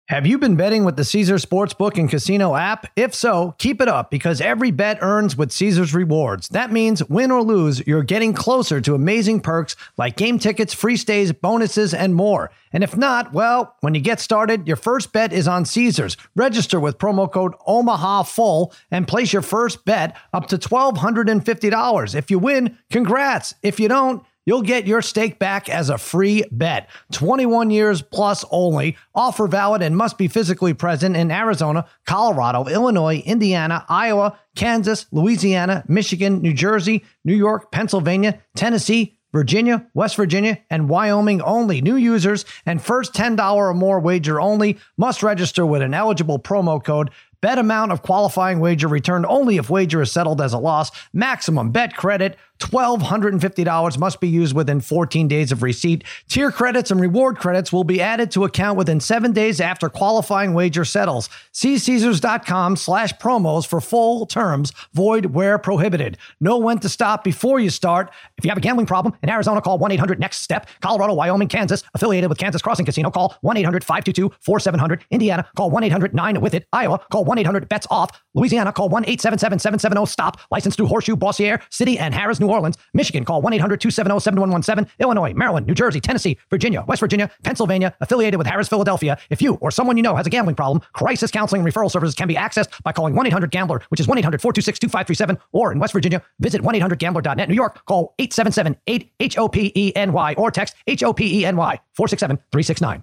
Have you been betting with the Caesars Sportsbook and Casino app? If so, keep it up because every bet earns with Caesars rewards. That means win or lose, you're getting closer to amazing perks like game tickets, free stays, bonuses, and more. And if not, well, when you get started, your first bet is on Caesars. Register with promo code Omaha Full and place your first bet up to $1,250. If you win, congrats. If you don't, You'll get your stake back as a free bet. 21 years plus only. Offer valid and must be physically present in Arizona, Colorado, Illinois, Indiana, Iowa, Kansas, Louisiana, Michigan, New Jersey, New York, Pennsylvania, Tennessee, Virginia, West Virginia, and Wyoming only. New users and first $10 or more wager only must register with an eligible promo code Bet amount of qualifying wager returned only if wager is settled as a loss. Maximum bet credit $1,250 must be used within 14 days of receipt. Tier credits and reward credits will be added to account within seven days after qualifying wager settles. See Caesars.com slash promos for full terms, void where prohibited. Know when to stop before you start. If you have a gambling problem in Arizona, call 1 800 NEXT STEP. Colorado, Wyoming, Kansas, affiliated with Kansas Crossing Casino, call 1 800 522 4700. Indiana, call 1 800 9 with it. Iowa, call 1 1 800 bets off. Louisiana, call 1 877 770 STOP. Licensed through Horseshoe, Bossier City, and Harrah's, New Orleans. Michigan, call 1 800 270 7117. Illinois, Maryland, New Jersey, Tennessee, Virginia, West Virginia, Pennsylvania, affiliated with Harrah's, Philadelphia. If you or someone you know has a gambling problem, crisis counseling and referral services can be accessed by calling 1 800 Gambler, which is 1 800 426 2537, or in West Virginia, visit 1 800 Gambler.net. New York, call 877 8 H O P E N Y or text H O P E N Y 467 369.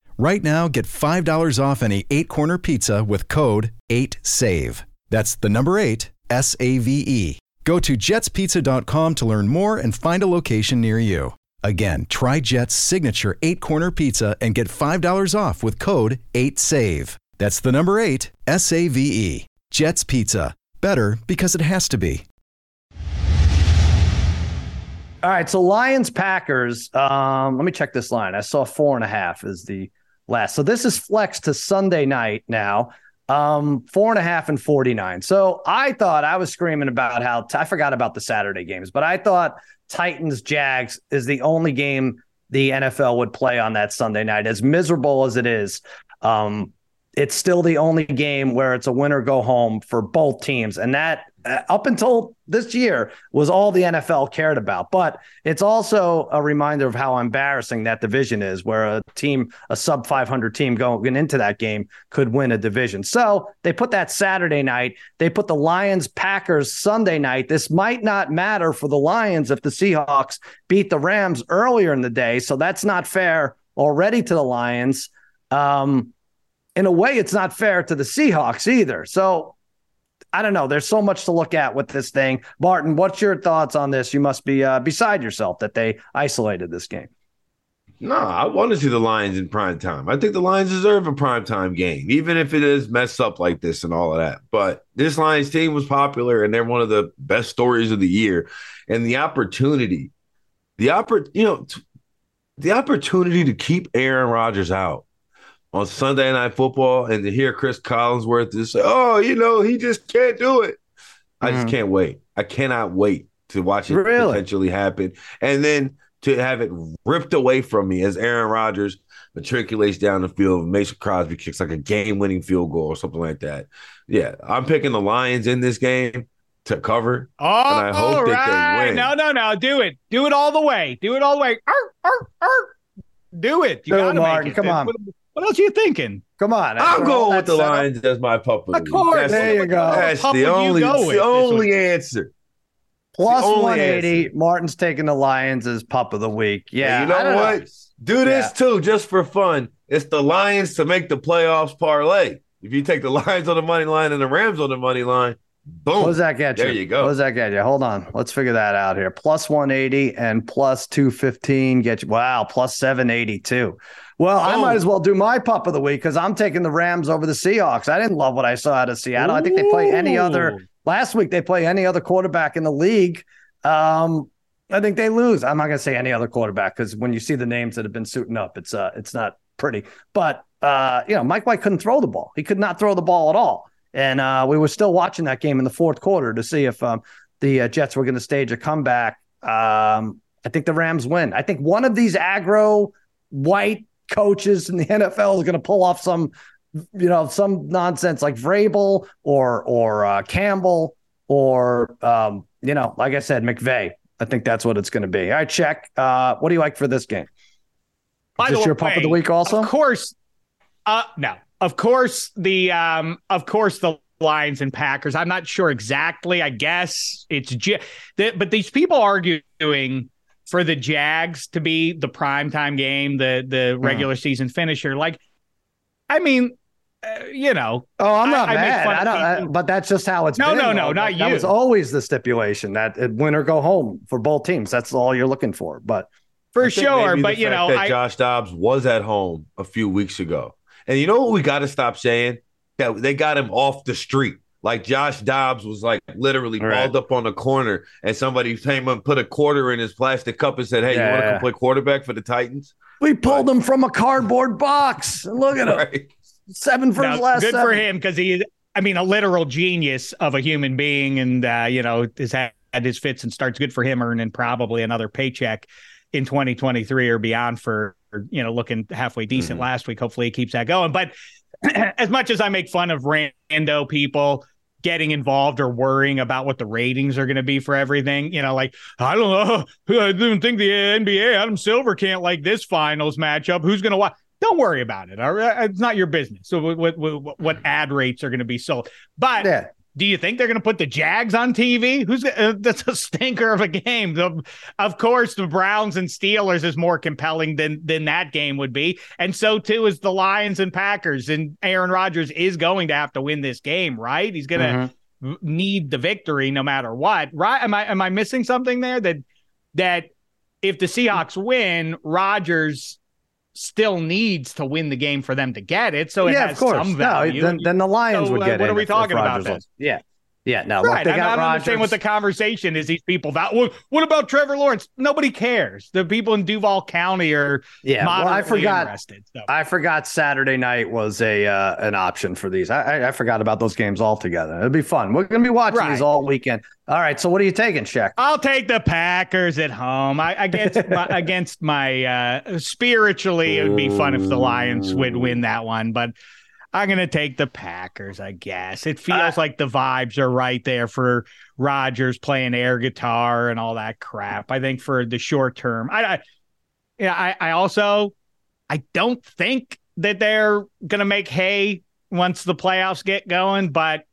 Right now, get $5 off any eight corner pizza with code 8SAVE. That's the number eight, S A V E. Go to jetspizza.com to learn more and find a location near you. Again, try Jet's signature eight corner pizza and get $5 off with code 8SAVE. That's the number eight, S A V E. Jet's Pizza. Better because it has to be. All right, so Lions Packers. Um, let me check this line. I saw four and a half is the last. So this is flex to Sunday night now. Um, four and a half and 49. So I thought I was screaming about how I forgot about the Saturday games, but I thought Titans Jags is the only game the NFL would play on that Sunday night. As miserable as it is, um, it's still the only game where it's a winner go home for both teams. And that, uh, up until this year, was all the NFL cared about. But it's also a reminder of how embarrassing that division is, where a team, a sub 500 team going into that game could win a division. So they put that Saturday night. They put the Lions Packers Sunday night. This might not matter for the Lions if the Seahawks beat the Rams earlier in the day. So that's not fair already to the Lions. Um, in a way, it's not fair to the Seahawks either. So I don't know. There's so much to look at with this thing. Martin, what's your thoughts on this? You must be uh, beside yourself that they isolated this game. No, I want to see the Lions in prime time. I think the Lions deserve a prime time game, even if it is messed up like this and all of that. But this Lions team was popular, and they're one of the best stories of the year. And the opportunity, the oppor- you know, t- the opportunity to keep Aaron Rodgers out on Sunday Night Football and to hear Chris Collinsworth just say, "Oh, you know, he just can't do it." I Mm-hmm. just can't wait. I cannot wait to watch it Really? potentially happen, and then to have it ripped away from me as Aaron Rodgers matriculates down the field. Mason Crosby kicks like a game-winning field goal or something like that. Yeah, I'm picking the Lions in this game to cover. Oh, And I hope all that they right. win. No, no, no. Do it. Do it all the way. Do it all the way. Arr, arr, arr. Do it. You Do gotta Martin. make it. Come on. What, what else are you thinking? Come on. I'm after going that with the setup- Lions as my pup of the week. Of course. That's, There you go. that's the would you only, go the only answer. Plus only 180. answer. Martin's taking the Lions as pup of the week. Yeah. And you know don't what? Do this Yeah. too, just for fun. It's the Lions to make the playoffs parlay. If you take the *laughs* Lions on the money line and the Rams on the money line, boom. What does that get you? There you go. What does that get you? Hold on. Let's figure that out here. Plus 180 and plus 215 get you. Wow. Plus 782. Well, I Oh. might as well do my pup of the week because I'm taking the Rams over the Seahawks. I didn't love what I saw out of Seattle. I think they play any other last week. They play any other quarterback in the league. Um, I think they lose. I'm not going to say any other quarterback because when you see the names that have been suiting up, it's uh, it's not pretty. But uh, you know, Mike White couldn't throw the ball. He could not throw the ball at all. And uh, we were still watching that game in the fourth quarter to see if um, the uh, Jets were going to stage a comeback. Um, I think the Rams win. I think one of these aggro white coaches in the *laughs* NFL is going to pull off some, you know, some nonsense like Vrabel or or uh, Campbell or um, you know, like I said, McVay. I think that's what it's going to be. All right, check. Uh, what do you like for this game? By Is this the your pup of the week also? Of course. Uh no. Of course the um of course the Lions and Packers. I'm not sure exactly. I guess it's but these people arguing for the Jags to be the primetime game, the the hmm. regular season finisher. Like, I mean, uh, you know. Oh, I'm not I, mad. I, I don't. I, but that's just how it's. No, been, no, no, not that, you. That was always the stipulation that win or go home for both teams. That's all you're looking for. But for sure, but you know, that Josh Dobbs was at home a few weeks ago, and you know what we got to stop saying that they got him off the street. Like Josh Dobbs was like literally right. balled up on the corner, and somebody came and put a quarter in his plastic cup and said, "Hey, yeah. you want to play quarterback for the Titans?" We pulled but, him from a cardboard box. Look at him. Right. Seven for now, his last. Good seven. for him because he, I mean, a literal genius of a human being, and uh, you know, has had his fits and starts. Good for him earning probably another paycheck in 2023 or beyond for you know looking halfway decent mm-hmm. last week. Hopefully, he keeps that going. But *clears throat* as much as I make fun of rando people getting involved or worrying about what the ratings are going to be for everything. You know, like, I don't know. *laughs* I didn't think the NBA, Adam Silver can't like this finals matchup. Who's going to watch? Don't worry about it. It's not your business. So what, what, what ad rates are going to be sold. But yeah. Do you think they're going to put the Jags on TV? Who's uh, that's a stinker of a game. The, of course, the Browns and Steelers is more compelling than than that game would be, and so too is the Lions and Packers. And Aaron Rodgers is going to have to win this game, right? He's going to mm-hmm. need the victory no matter what. Right? Am I am I missing something there? That that if the Seahawks win, Rodgers still needs to win the game for them to get it. So it yeah, has of course. some value. No, then, then the Lions so, would uh, get uh, it. What are we talking about? Yeah. Yeah, no, right. Look, I don't Rodgers. understand what the conversation is. These people that well, what about Trevor Lawrence? Nobody cares. The people in Duval County are yeah. Well, I forgot. So. I forgot Saturday night was a uh, an option for these. I, I forgot about those games altogether. It'd be fun. We're gonna be watching right. these all weekend. All right. So what are you taking, Shaq? I'll take the Packers at home. I against *laughs* my, against my uh, spiritually, it would be fun if the Lions would win that one, but. I'm going to take the Packers, I guess. It feels uh, like the vibes are right there for Rodgers playing air guitar and all that crap. I think for the short term, I, I yeah, I, I also I don't think that they're going to make hay once the playoffs get going, but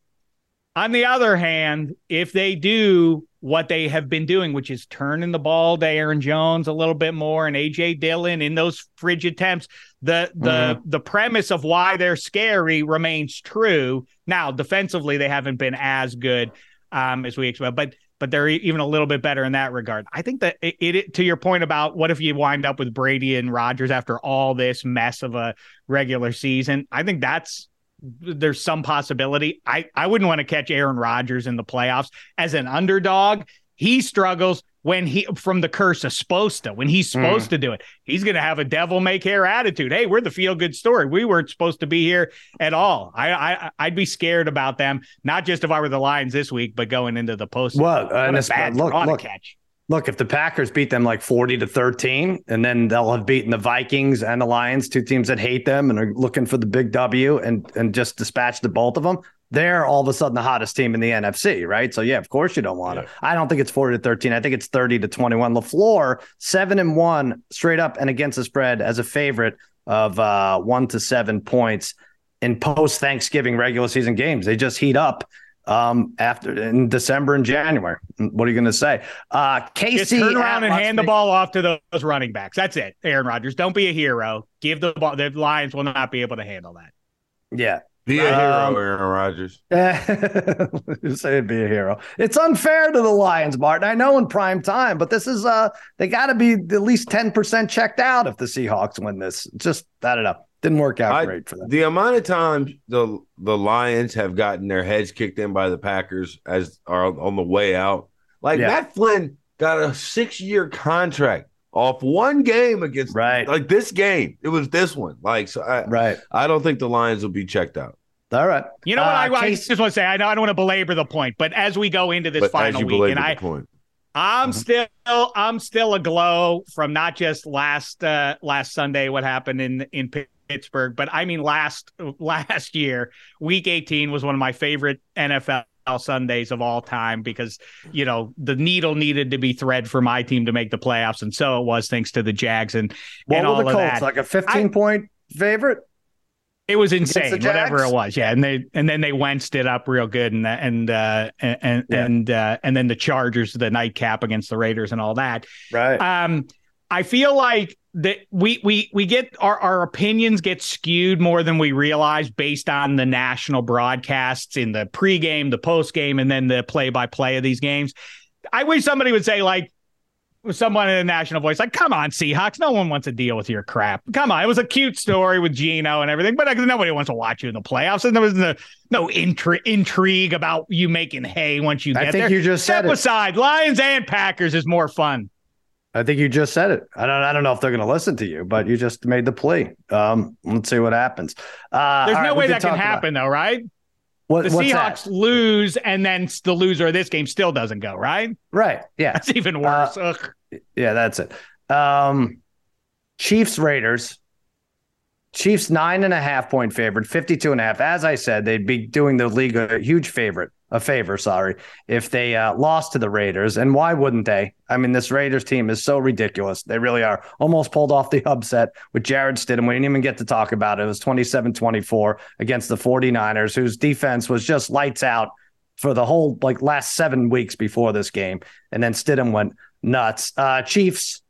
on the other hand, if they do what they have been doing, which is turning the ball to Aaron Jones a little bit more and AJ Dillon in those frigid attempts, the the mm-hmm. the premise of why they're scary remains true. Now, defensively, they haven't been as good um, as we expect, but but they're even a little bit better in that regard. I think that it, it, to your point about what if you wind up with Brady and Rodgers after all this mess of a regular season, I think that's there's some possibility. I I wouldn't want to catch Aaron Rodgers in the playoffs as an underdog. He struggles when he from the curse of supposed to when he's supposed mm. to do it. He's going to have a devil may care attitude. Hey we're the feel good story. We weren't supposed to be here at all. I, I i'd be scared about them not just if i were the lions this week but going into the post. Well and it's bad look look. catch. Look, if the Packers beat them like 40 to 13, and then they'll have beaten the Vikings and the Lions, two teams that hate them and are looking for the big W and and just dispatch the both of them, they're all of a sudden the hottest team in the NFC, right? So yeah, of course you don't want to. I don't think it's 40 to 13. I think it's 30 to 21. LaFleur, seven and one straight up and against the spread as a favorite of uh, one to seven points in post Thanksgiving regular season games. They just heat up um, after in December and January. What are you going to say? Uh, Casey, Just turn around and hand the ball off to those running backs. That's it. Aaron Rodgers, don't be a hero. Give the ball. The Lions will not be able to handle that. Yeah, be a hero, um, Aaron Rodgers. *laughs* You say be a hero. It's unfair to the Lions, Martin. I know in prime time, but this is uh they got to be at least ten percent checked out if the Seahawks win this. Just I don't know. Didn't work out I, great for them. The amount of times the the Lions have gotten their heads kicked in by the Packers as are on the way out. Like yeah. Matt Flynn got a six year contract off one game against right like this game. It was this one. Like so I right. I don't think the Lions will be checked out. All right. You know what? Uh, I, Case- I, just want to say I, I don't want to belabor the point, but as we go into this but final week, and I, point. I'm mm-hmm. still I'm still aglow from not just last uh, last Sunday what happened in in Pittsburgh, but I mean last *laughs* last year, Week 18 was one of my favorite NFL Sundays of all time because you know the needle needed to be thread for my team to make the playoffs, and so it was thanks to the Jags and what and all the Colts, that. Like a 15 I, point favorite. It was insane, whatever it was. Yeah, and they and then they Wentzed it up real good, and and uh, and yeah. and uh, and then the Chargers, the nightcap against the Raiders, and all that. Right. Um, I feel like that we we we get our our opinions get skewed more than we realize based on the national broadcasts in the pregame, the postgame, and then the play by play of these games. I wish somebody would say like someone in a national voice, like, come on, Seahawks. No one wants to deal with your crap. Come on. It was a cute story with Geno and everything, but nobody wants to watch you in the playoffs. And there was no, no intri- intrigue about you making hay once you I get think there. you just Step said it. aside. Lions and Packers is more fun. I think you just said it. I don't. I don't know if they're going to listen to you, but you just made the plea. Um, let's see what happens. Uh, There's no right, way that can happen, about, though, right? What, the Seahawks that? lose, and then the loser of this game still doesn't go, right? Right. Yeah. That's even worse. Uh, yeah, that's it. Um, Chiefs Raiders. Chiefs nine and a half point favorite, 52 and a half. As I said, they'd be doing the league a huge favorite, a favor, sorry, if they uh, lost to the Raiders. And why wouldn't they? I mean, this Raiders team is so ridiculous. They really are. Almost pulled off the upset with Jarrett Stidham. We didn't even get to talk about it. It was 27 24 against the 49ers, whose defense was just lights out for the whole like last seven weeks before this game. And then Stidham went nuts. Uh, Chiefs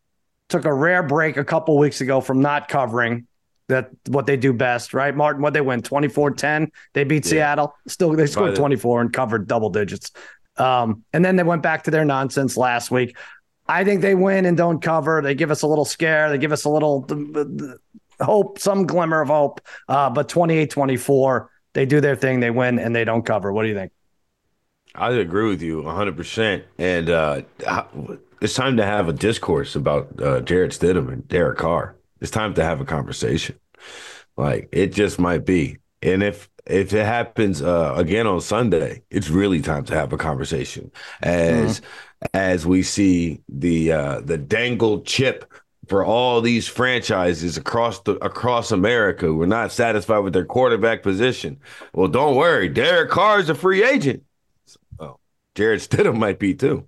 took a rare break a couple weeks ago from not covering that what they do best, right? Martin, what they win 24-10. They beat yeah. Seattle. Still they scored 24 and covered double digits. Um, and then they went back to their nonsense last week. I think they win and don't cover. They give us a little scare. They give us a little hope, some glimmer of hope. Uh, but 28-24, they do their thing, they win and they don't cover. What do you think? I agree with you 100%. And uh, it's time to have a discourse about uh, Jarrett Stidham and Derek Carr. It's time to have a conversation. Like it just might be. And if if it happens uh, again on Sunday, it's really time to have a conversation. As mm-hmm. as we see the uh, the dangled chip for all these franchises across the across America, we're not satisfied with their quarterback position. Well, don't worry, Derek Carr is a free agent. Oh, Jarrett Stidham might be too.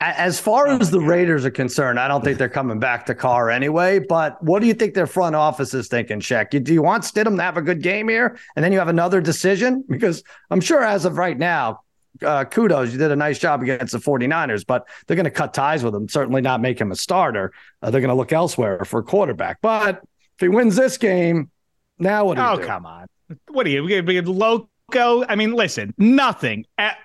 As far as the Raiders are concerned, I don't think they're coming back to Carr anyway. But what do you think their front office is thinking, Shaq? Do you want Stidham to have a good game here and then you have another decision? *laughs* Because I'm sure as of right now, uh, kudos, you did a nice job against the 49ers, but they're going to cut ties with him, certainly not make him a starter. Uh, they're going to look elsewhere for a quarterback. But if he wins this game, now what do oh, do? come on. What are you? We're going to be loco? I mean, listen, nothing. At-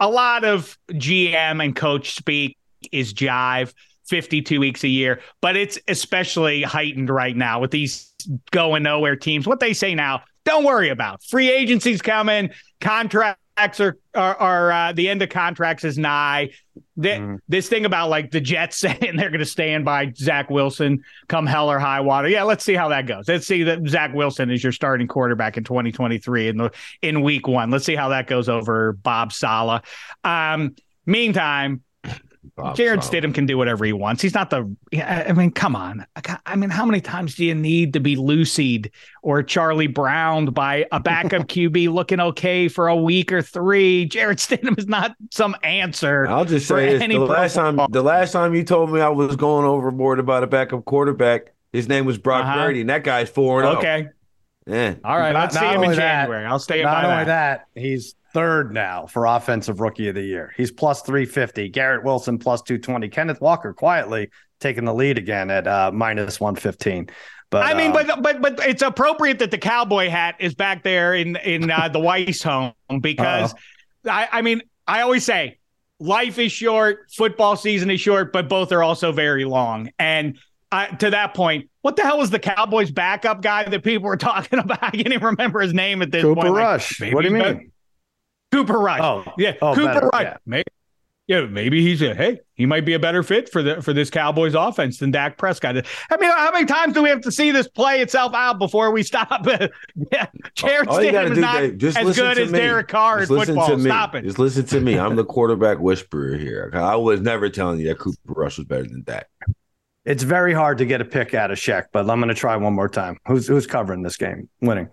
a lot of GM and coach speak is jive 52 weeks a year, but it's especially heightened right now with these going nowhere teams. What they say now, don't worry about. Free agency's coming, contract are are, are uh, the end of contracts is nigh. The, mm. This thing about like the Jets *laughs* saying they're going to stand by Zach Wilson come hell or high water. Yeah, let's see how that goes. Let's see that Zach Wilson is your starting quarterback in 2023 in the in week one. Let's see how that goes over Bob Saleh. Um, meantime, Bob Jarrett Stidham can do whatever he wants. He's not the. I mean, come on. I mean, how many times do you need to be lucid or Charlie Browned by a backup *laughs* QB looking okay for a week or three? Jarrett Stidham is not some answer. I'll just say this: the last time, the last time you told me I was going overboard about a backup quarterback, his name was Brock uh-huh. Purdy, and that guy's four and oh. Okay. Yeah. All right. Not, Let's see him in January. That, I'll stay Not by only that, he's third now for offensive rookie of the year. He's plus 350. Garrett Wilson plus 220. Kenneth Walker quietly taking the lead again at uh, minus 115. But I mean, um, but but but it's appropriate that the cowboy hat is back there in in uh, the Weiss home because I, I mean I always say life is short, football season is short, but both are also very long. And uh, to that point, what the hell was the Cowboys' backup guy that people were *laughs* talking about? I can't even remember his name at this Cooper point. Rush. Like, what do you mean? Cooper Rush. Oh, yeah, oh, Cooper better, Rush. Yeah. Maybe, yeah, maybe he's a hey, he might be a better fit for the for this Cowboys offense than Dak Prescott. I mean, how many times do we have to see this play itself out before we stop? *laughs* yeah, Jarrett Stidham is not Dave, just as good as me. Derek Carr just in football. Stop it. Just listen to me. I'm the *laughs* quarterback whisperer here. I was never telling you that Cooper Rush was better than Dak. It's very hard to get a pick out of Sheck, but I'm going to try one more time. Who's who's covering this game, winning?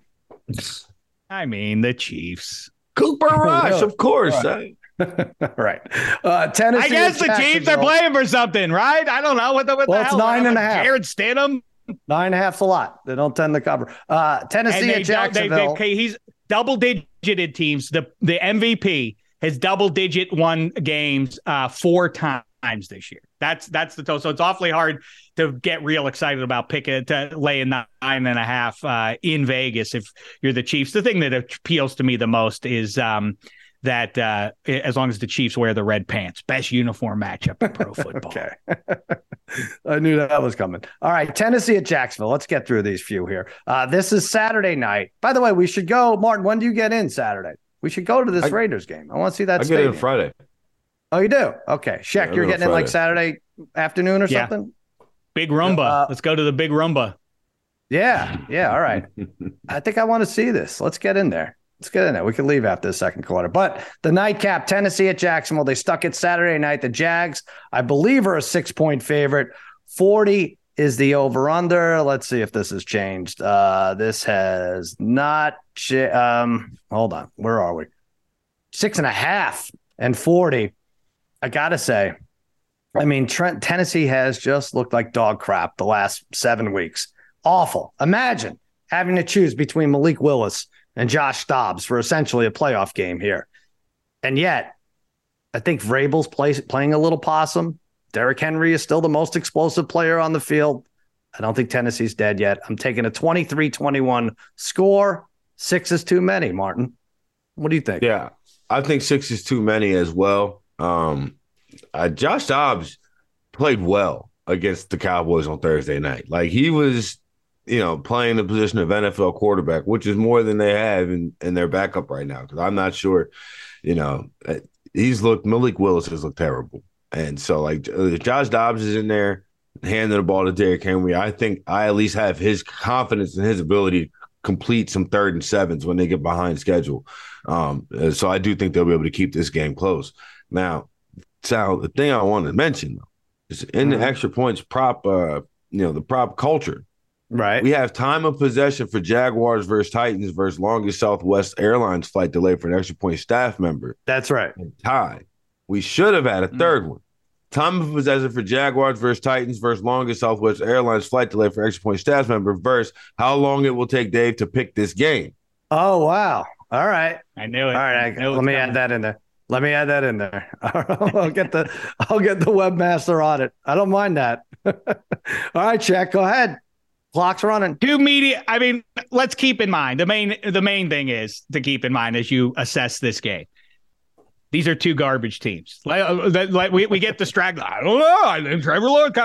I mean, the Chiefs. Cooper *laughs* Rush, of course. Right. *laughs* right. Uh, Tennessee. I guess the Chiefs are playing for something, right? I don't know what the what well, the it's hell. nine and a half. Jarrett Stidham. Nine and a half's a lot. They don't tend to cover. Uh, Tennessee they, at Jacksonville. They, they, he's double digited teams. The the MVP has double digit won games uh, four times this year. That's that's the total. So it's awfully hard to get real excited about picking to laying nine and a half uh, in Vegas if you're the Chiefs. The thing that appeals to me the most is um, that uh, as long as the Chiefs wear the red pants, best uniform matchup in pro *laughs* football. okay. *laughs* I knew that was coming. All right, Tennessee at Jacksonville. Let's get through these few here. Uh, this is Saturday night. By the way, we should go. Martin, when do you get in Saturday? We should go to this I, Raiders game. I want to see that. I stadium. get in Friday. Oh, you do? Okay, Sheck, yeah, you're getting in like Saturday afternoon or yeah. something. Big rumba. Uh, Let's go to the big rumba. Yeah, yeah. All right. *laughs* I think I want to see this. Let's get in there. Let's get in there. We can leave after the second quarter. But the nightcap, Tennessee at Jacksonville. They stuck it Saturday night. The Jags, I believe, are a six point favorite. 40 is the over under. Let's see if this has changed. Uh, this has not. Cha- um, hold on. Where are we? Six and a half and 40. I got to say, I mean, Trent, Tennessee has just looked like dog crap the last seven weeks. Awful. Imagine having to choose between Malik Willis and Josh Dobbs for essentially a playoff game here. And yet, I think Vrabel's play, playing a little possum. Derrick Henry is still the most explosive player on the field. I don't think Tennessee's dead yet. I'm taking a 23 21 score. Six is too many, Martin. What do you think? Yeah, I think six is too many as well. Um, uh, Josh Dobbs played well against the Cowboys on Thursday night. Like he was you know, playing the position of NFL quarterback, which is more than they have in, in their backup right now. Because I'm not sure, you know, uh, he's looked, Malik Willis has looked terrible. And so, like, uh, Josh Dobbs is in there handing the ball to Derrick Henry. I think I at least have his confidence in his ability to complete some third and sevens when they get behind schedule. Um, uh, so I do think they'll be able to keep this game close. Now, Sal, the thing I want to mention though is in the mm-hmm. extra points prop, uh, you know, the prop culture Right. We have time of possession for Jaguars versus Titans versus longest Southwest Airlines flight delay for an extra point staff member. That's right. tie. We should have had a 3rd mm-hmm. one. Time of possession for Jaguars versus Titans versus longest Southwest Airlines flight delay for extra point staff member versus how long it will take Dave to pick this game. Oh wow! All right, I knew it. All right, I, let me coming. add that in there. Let me add that in there. *laughs* I'll get the I'll get the webmaster on it. I don't mind that. *laughs* All right, Jack, go ahead. Clock's running. Two media. I mean, let's keep in mind the main the main thing is to keep in mind as you assess this game. These are two garbage teams. Like, uh, like we, we get distracted. I don't know. I think Trevor Lawrence.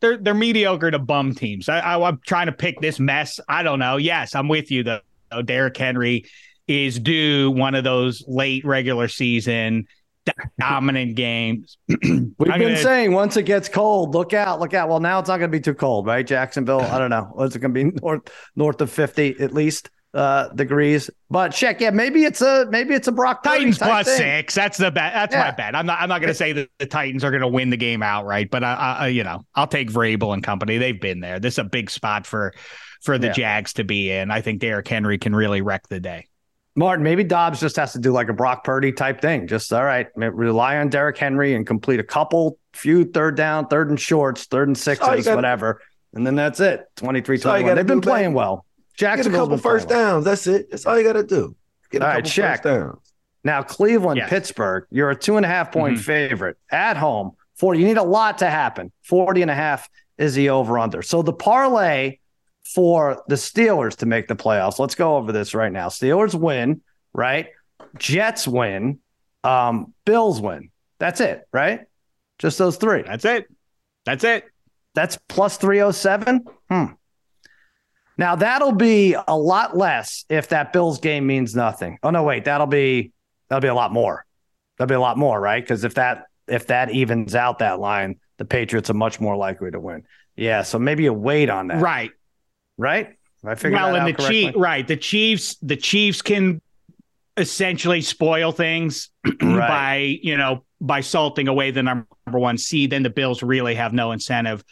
They're they're mediocre to bum teams. I, I am trying to pick this mess. I don't know. Yes, I'm with you though. Derrick Henry is due one of those late regular season dominant *laughs* games. *clears throat* We've I'm been gonna... saying once it gets cold, look out, look out. Well, now it's not going to be too cold, right? Jacksonville, I don't know. *laughs* What's it going to be north north of 50 at least uh degrees. But check, yeah, maybe it's a maybe it's a Brock Titans plus thing. six. That's the bet. That's yeah. my bet. I'm not I'm not going to say that the Titans are going to win the game outright, but I, I you know I'll take Vrabel and company. They've been there. This is a big spot for for the yeah. Jags to be in. I think Derrick Henry can really wreck the day. Martin, maybe Dobbs just has to do like a Brock Purdy type thing. Just all right, rely on Derrick Henry and complete a couple, few third down, third and shorts, third and sixes, whatever. And then that's it. 23 21. They've been do, playing well. Jacksonville's Get a couple first downs. Well. That's it. That's all you got to do. Get all right, check. Now, Cleveland, yes. Pittsburgh, you're a two and a half point mm-hmm. favorite at home. 40. You need a lot to happen. 40 and a half is the over under. So the parlay for the Steelers to make the playoffs. Let's go over this right now. Steelers win, right? Jets win, um, Bills win. That's it, right? Just those three. That's it. That's it. That's plus 307. Hmm. Now that'll be a lot less if that Bills game means nothing. Oh no, wait, that'll be that'll be a lot more. That'll be a lot more, right? Because if that if that evens out that line, the Patriots are much more likely to win. Yeah, so maybe a wait on that. Right right? I figured well, and the Chief, right? The Chiefs, the Chiefs can essentially spoil things *clears throat* right. by you know by salting away the number one seed. Then the Bills really have no incentive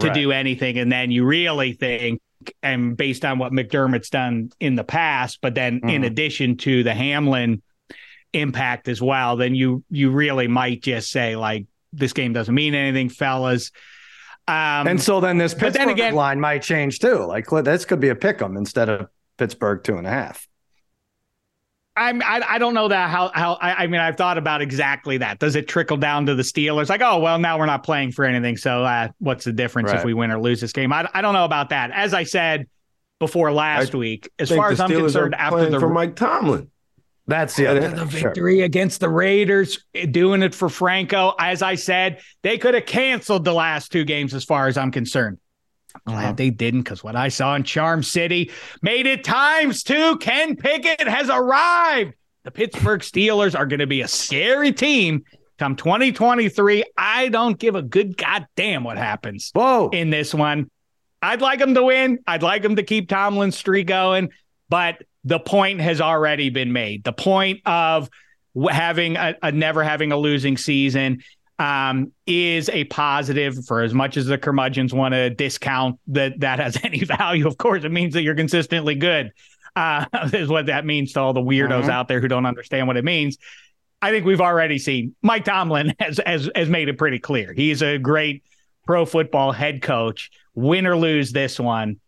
to right. do anything, and then you really think, and based on what McDermott's done in the past, but then mm. in addition to the Hamlin impact as well, then you you really might just say like this game doesn't mean anything, fellas. Um, and so then this but then Pittsburgh again- line might change too. Like this could be a pick 'em instead of Pittsburgh two and a half. I'm, I, I don't know that how how I, I mean I've thought about exactly that. Does it trickle down to the Steelers? Like, oh well, now we're not playing for anything, so uh, what's the difference if we win or lose this game? I, I don't know about that. As I said before last I week, as far as I'm concerned, after the for Mike Tomlin. That's the other the thing. Sure. victory against the Raiders, doing it for Franco. As I said, they could have canceled the last two games as far as I'm concerned. I'm glad Uh-huh. they didn't because what I saw in Charm City made it times two. Ken Pickett has arrived. The Pittsburgh Steelers are going to be a scary team come 2023. I don't give a good goddamn what happens Whoa. in this one. I'd like them to win. I'd like them to keep Tomlin's streak going, but the point has already been made. The point of having a, a never having a losing season um, is a positive for as much as the curmudgeons want to discount that that has *laughs* any value. Of course, it means that you're consistently good. Uh, *laughs* is what that means to all the weirdos Mhm. out there who don't understand what it means. I think we've already seen Mike Tomlin *laughs* has has has made it pretty clear. He's a great pro football head coach. Win or lose this one,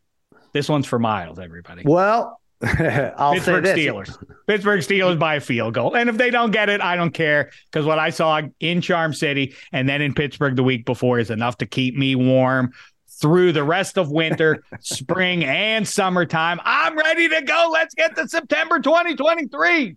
this one's for miles. Everybody, Well, *laughs* I'll Pittsburgh say this. Steelers. Pittsburgh Steelers by a field goal, and if they don't get it, I don't care because what I saw in Charm City and then in Pittsburgh the week before is enough to keep me warm through the rest of winter, *laughs* spring, and summertime. I'm ready to go. Let's get to September 2023.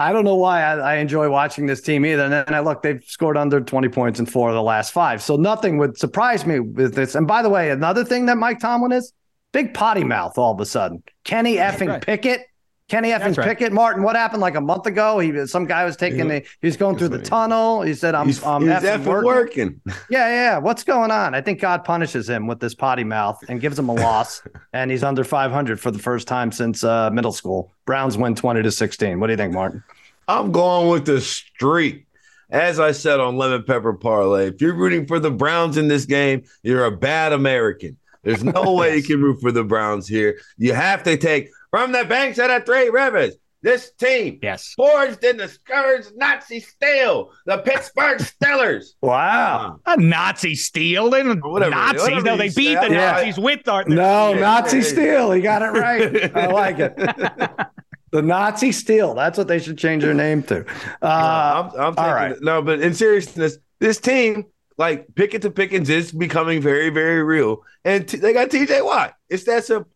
I don't know why I, I enjoy watching this team either. And then I look, they've scored under 20 points in four of the last five. So nothing would surprise me with this. And by the way, another thing that Mike Tomlin is big potty mouth all of a sudden. Kenny effing right. Pickett. Kenny effing That's right. Pickett. Martin, what happened like a month ago? He some guy was taking Yeah. the he was going through the tunnel. He said, I'm he's I'm he's effing, effing working. working. *laughs* Yeah, yeah. What's going on? I think God punishes him with this potty mouth and gives him a loss. *laughs* and he's under 500 for the first time since uh, middle school. Browns win 20 to 16. What do you think, Martin? I'm going with the streak. As I said on Lemon Pepper Parlay, if you're rooting for the Browns in this game, you're a bad American. There's no way you can root for the Browns here. You have to take from the banks of the three rivers. This team, Yes. forged in the scourge Nazi steel, the Pittsburgh *laughs* Steelers. Wow. A Nazi steel, They Whatever- Nazis. whatever no, they say. beat the Yeah. Nazis with our. No, Yeah, Nazi steel. He got it right. *laughs* I like it. the Nazi steel. That's what they should change their name to. Uh, I'm, I'm all taking No, but in seriousness, this team, like Pickett to Pickens, is becoming very, very real. And t- they got TJ Watt. It's that simple.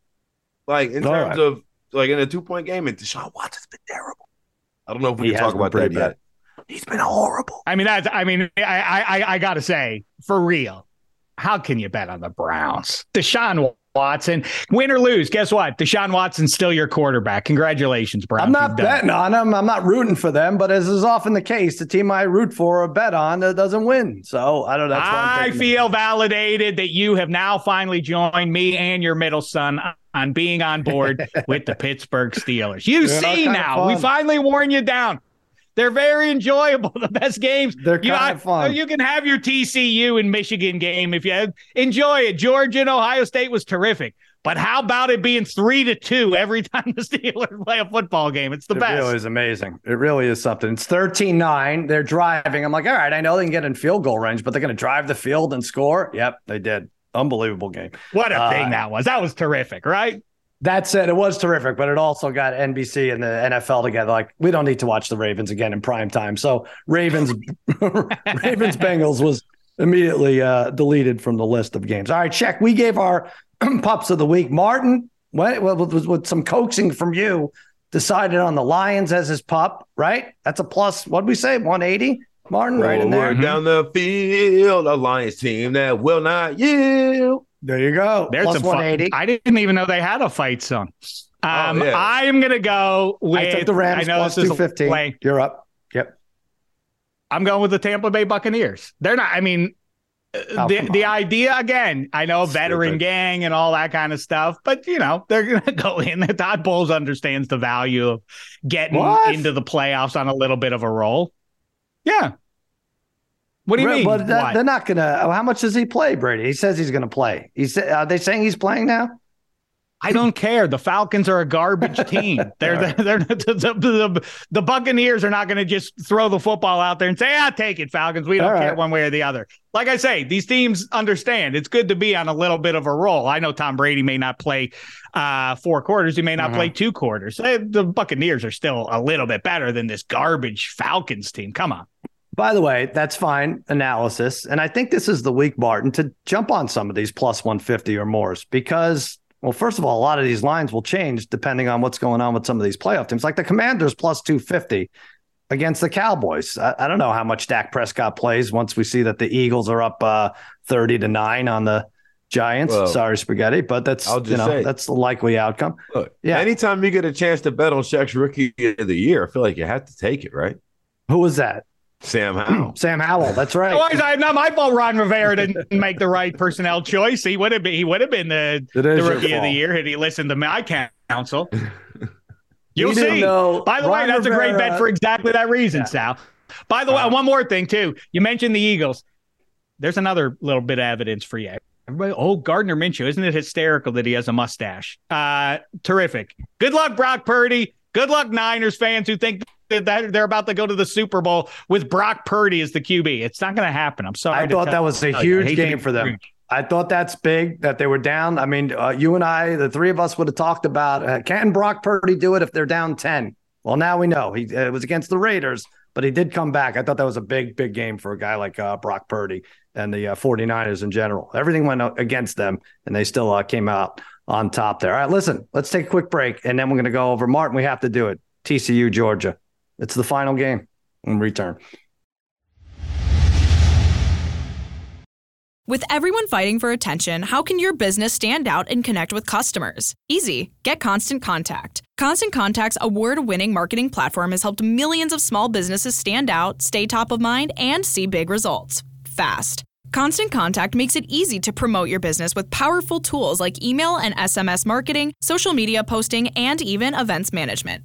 Like in All terms right. of like in a two point game, and Deshaun Watson's been terrible. I don't know if we He can talk about that pretty yet. He's been horrible. I mean, that's. I mean, I, I, I, I got to say, for real, how can you bet on the Browns? Deshaun Watson, win or lose, guess what? Deshaun Watson's still your quarterback. Congratulations, Browns. I'm not You've done it. betting on them. I'm not rooting for them. But as is often the case, the team I root for or bet on uh, doesn't win. So I don't know. That's why I'm I feel validated that you have now finally joined me and your middle son on being on board *laughs* with the Pittsburgh Steelers. You They're see now, we finally worn you down. They're very enjoyable. *laughs* The best games. They're you, kinda I- fun. You can have your TCU and Michigan game if you enjoy it. Georgia and Ohio State was terrific. But how about it being three to two every *laughs* time the Steelers play a football game? It's the it best. really is amazing. It really is something. It's 13 9. They're driving. I'm like, all right, I know they can get in field goal range, but they're going to drive the field and score. Yep, they did. Unbelievable game. what a Uh, thing that was. That was terrific, right? That said, it was terrific, but it also got NBC and the NFL together. Like, we don't need to watch the Ravens again in prime time. So, Ravens, *laughs* Ravens Bengals was immediately uh, deleted from the list of games. All right, check. We gave our *clears throat* pups of the week. Martin, what, with, with, some coaxing from you, decided on the Lions as his pup, right? That's a plus, what'd we say, 180? Martin, right in there. Forward down the field, a Lions team that will not yield. There you go. There's Plus some fun. 180. I didn't even know they had a fight song. Um, Oh, yeah. I am gonna go with. I took the Rams I know plus this is 215. play. You're up. Yep. I'm going with the Tampa Bay Buccaneers. They're not. I mean, uh, Oh, the the idea again. I know veteran Stupid. gang and all that kind of stuff, but you know they're *laughs* gonna go in. Todd Bowles understands the value of getting What? into the playoffs on a little bit of a roll. Yeah. What do you mean? But that- they're not gonna. oh, How much does he play, Brady? He says he's gonna play. He said, "Are they saying he's playing now?" I don't care. The Falcons are a garbage *laughs* team. They're the, they're the, the, the, the Buccaneers are not going to just throw the football out there and say, "Ah, take it, Falcons." We don't All care right. one way or the other. Like I say, these teams understand it's good to be on a little bit of a roll. I know Tom Brady may not play uh, four quarters. He may not mm-hmm. play two quarters. The Buccaneers are still a little bit better than this garbage Falcons team. Come on. By the way, that's fine analysis. And I think this is the week, Martin, to jump on some of these plus 150 or mores because, well, first of all, a lot of these lines will change depending on what's going on with some of these playoff teams. Like the Commanders plus 250 against the Cowboys. I, I don't know how much Dak Prescott plays once we see that the Eagles are up uh, 30 to 9 on the Giants. Sorry, spaghetti, but that's you know say, that's the likely outcome. Look, yeah. Anytime you get a chance to bet on Shaq's rookie of the year, I feel like you have to take it, right? Who was that? Sam Howell. *clears throat* Sam Howell. That's *laughs* right. Well, not my fault. Ron Rivera didn't make the right personnel choice. He would have been. He would have been the, the rookie of the year had he listened to my counsel. *laughs* You'll see. By the Ron way, that's Rivera, a great bet for exactly that reason, yeah. Sal. By the way, uh, one more thing too. You mentioned the Eagles. There's another little bit of evidence for you. Everybody, oh, Gardner Minshew, isn't it hysterical that he has a mustache? Uh, terrific. Good luck, Brock Purdy. Good luck, Niners fans who think that they're about to go to the Super Bowl with Brock Purdy as the QB. It's not going to happen. I'm sorry. I thought that was a huge game for them. I thought that's big that they were down. I mean, uh, you and I, the three of us would have talked about uh, can Brock Purdy do it if they're down 10? Well, now we know. He uh, it was against the Raiders, but he did come back. I thought that was a big, big game for a guy like uh, Brock Purdy and the uh, 49ers in general. Everything went against them, and they still uh, came out on top there. All right, listen, let's take a quick break, and then we're going to go over Martin. We have to do it. TCU, Georgia. It's the final game in return. With everyone fighting for attention, how can your business stand out and connect with customers? Easy. Get Constant Contact. Constant Contact's award winning marketing platform has helped millions of small businesses stand out, stay top of mind, and see big results fast. Constant Contact makes it easy to promote your business with powerful tools like email and SMS marketing, social media posting, and even events management.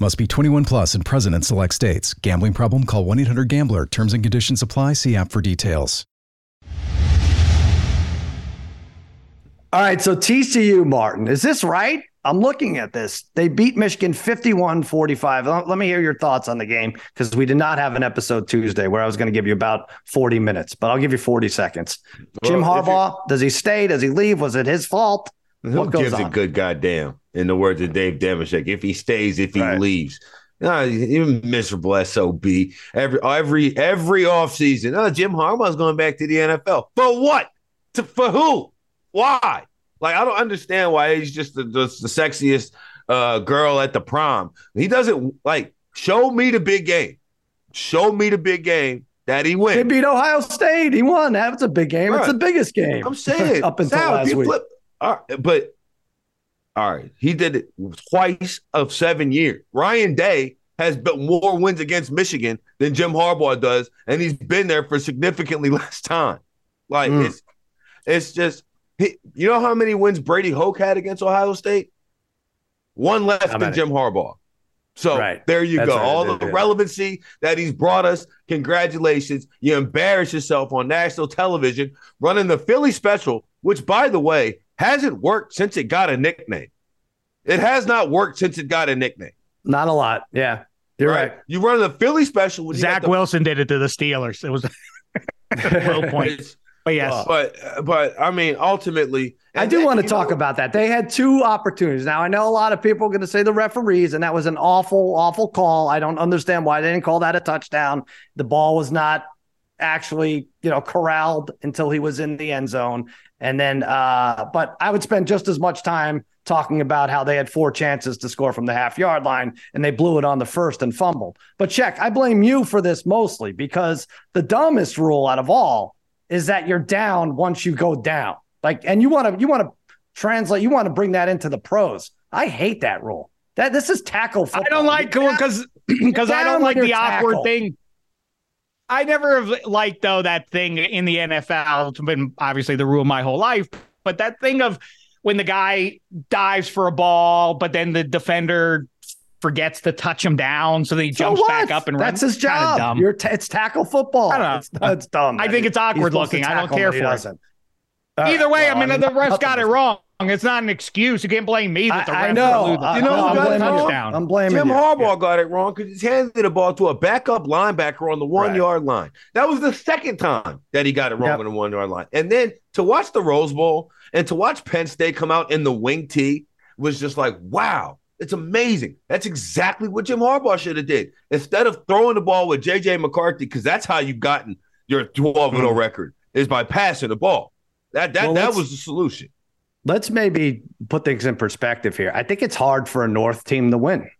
Must be 21 plus and present in select states. Gambling problem? Call 1 800 GAMBLER. Terms and conditions apply. See app for details. All right, so TCU, Martin, is this right? I'm looking at this. They beat Michigan 51 45. Let me hear your thoughts on the game because we did not have an episode Tuesday where I was going to give you about 40 minutes, but I'll give you 40 seconds. Well, Jim Harbaugh, does he stay? Does he leave? Was it his fault? Who gives on? a good goddamn? In the words of Dave Dameshek, if he stays, if he right. leaves. No, you're miserable SOB. Every every every offseason. Oh, Jim Harbaugh's going back to the NFL. For what? To, for who? Why? Like, I don't understand why he's just the, the, the sexiest uh, girl at the prom. He doesn't like show me the big game. Show me the big game that he win. They beat Ohio State. He won. That's a big game. It's the biggest game. I'm saying *laughs* up until Sal, last week. Flip, all right, but all right, he did it twice of seven years. Ryan Day has built more wins against Michigan than Jim Harbaugh does, and he's been there for significantly *laughs* less time. Like mm. it's it's just he, you know how many wins Brady Hoke had against Ohio State? One less than Jim Harbaugh. So right. there you That's go. All the relevancy that he's brought us. Congratulations. You embarrass yourself on national television running the Philly special, which, by the way, hasn't worked since it got a nickname. It has not worked since it got a nickname. Not a lot. Yeah. You're right. right. You run the Philly special. Zach the- Wilson did it to the Steelers. It was *laughs* low *laughs* point. But yes, uh, but uh, but I mean, ultimately, I do want to talk know, about that. They had two opportunities. Now I know a lot of people are going to say the referees, and that was an awful, awful call. I don't understand why they didn't call that a touchdown. The ball was not actually, you know, corralled until he was in the end zone, and then. uh But I would spend just as much time talking about how they had four chances to score from the half yard line and they blew it on the first and fumbled. But check, I blame you for this mostly because the dumbest rule out of all is that you're down once you go down. Like, and you want to you want to translate, you want to bring that into the pros. I hate that rule. That this is tackle football. *clears throat* I don't like because because I don't like the tackle. awkward thing. I never have liked though that thing in the NFL. It's been obviously the rule my whole life, but that thing of when the guy dives for a ball, but then the defender forgets to touch him down, so then he jumps back up and runs. That's his job. You're t- it's tackle football. I don't know. It's, it's dumb. I, think it's awkward looking. I don't care for it. Uh, Either way, well, I mean, I mean the refs got it wrong. It's not an excuse. You can't blame me that the refs I know. you know who got it wrong? I'm blaming Jim you. Harbaugh yeah. got it wrong because he handed the ball to a backup linebacker on the one right. yard line. That was the second time that he got it wrong yep. on the one yard line. And then to watch the Rose Bowl and to watch Penn State come out in the wing tee was just like, wow, it's amazing. That's exactly what Jim Harbaugh should have did. Instead of throwing the ball with JJ McCarthy, because that's how you've gotten your 12 0 mm. record, is by passing the ball. That that well, that was the solution. Let's maybe put things in perspective here. I think it's hard for a North team to win.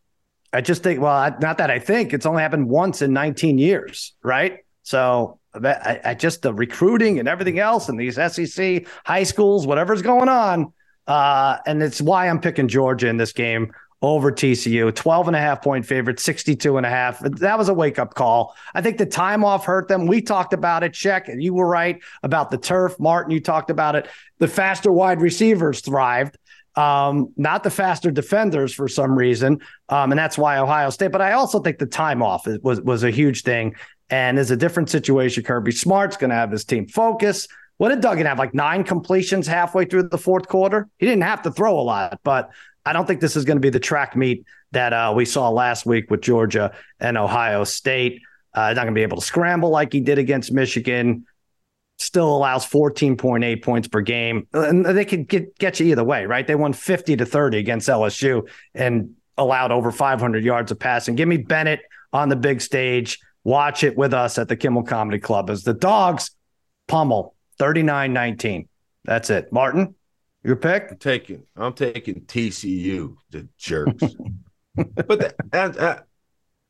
I just think, well, not that I think it's only happened once in 19 years, right? So I, I just the recruiting and everything else and these SEC high schools, whatever's going on. Uh, and it's why I'm picking Georgia in this game over TCU. 12 and a half point favorite, 62 and a half. That was a wake up call. I think the time off hurt them. We talked about it. Check. You were right about the turf. Martin, you talked about it. The faster wide receivers thrived. Um, not the faster defenders for some reason. Um, and that's why Ohio State. But I also think the time off was was a huge thing. And is a different situation. Kirby Smart's going to have his team focus. What did Duggan have? Like nine completions halfway through the fourth quarter. He didn't have to throw a lot, but I don't think this is going to be the track meet that uh, we saw last week with Georgia and Ohio State. Uh, not going to be able to scramble like he did against Michigan. Still allows 14.8 points per game. And they could get, get you either way, right? They won 50 to 30 against LSU and allowed over 500 yards of passing. Give me Bennett on the big stage. Watch it with us at the Kimmel Comedy Club as the dogs pummel 39 19. That's it. Martin? Your pick? I'm taking. I'm taking TCU. The jerks. *laughs* but the, I,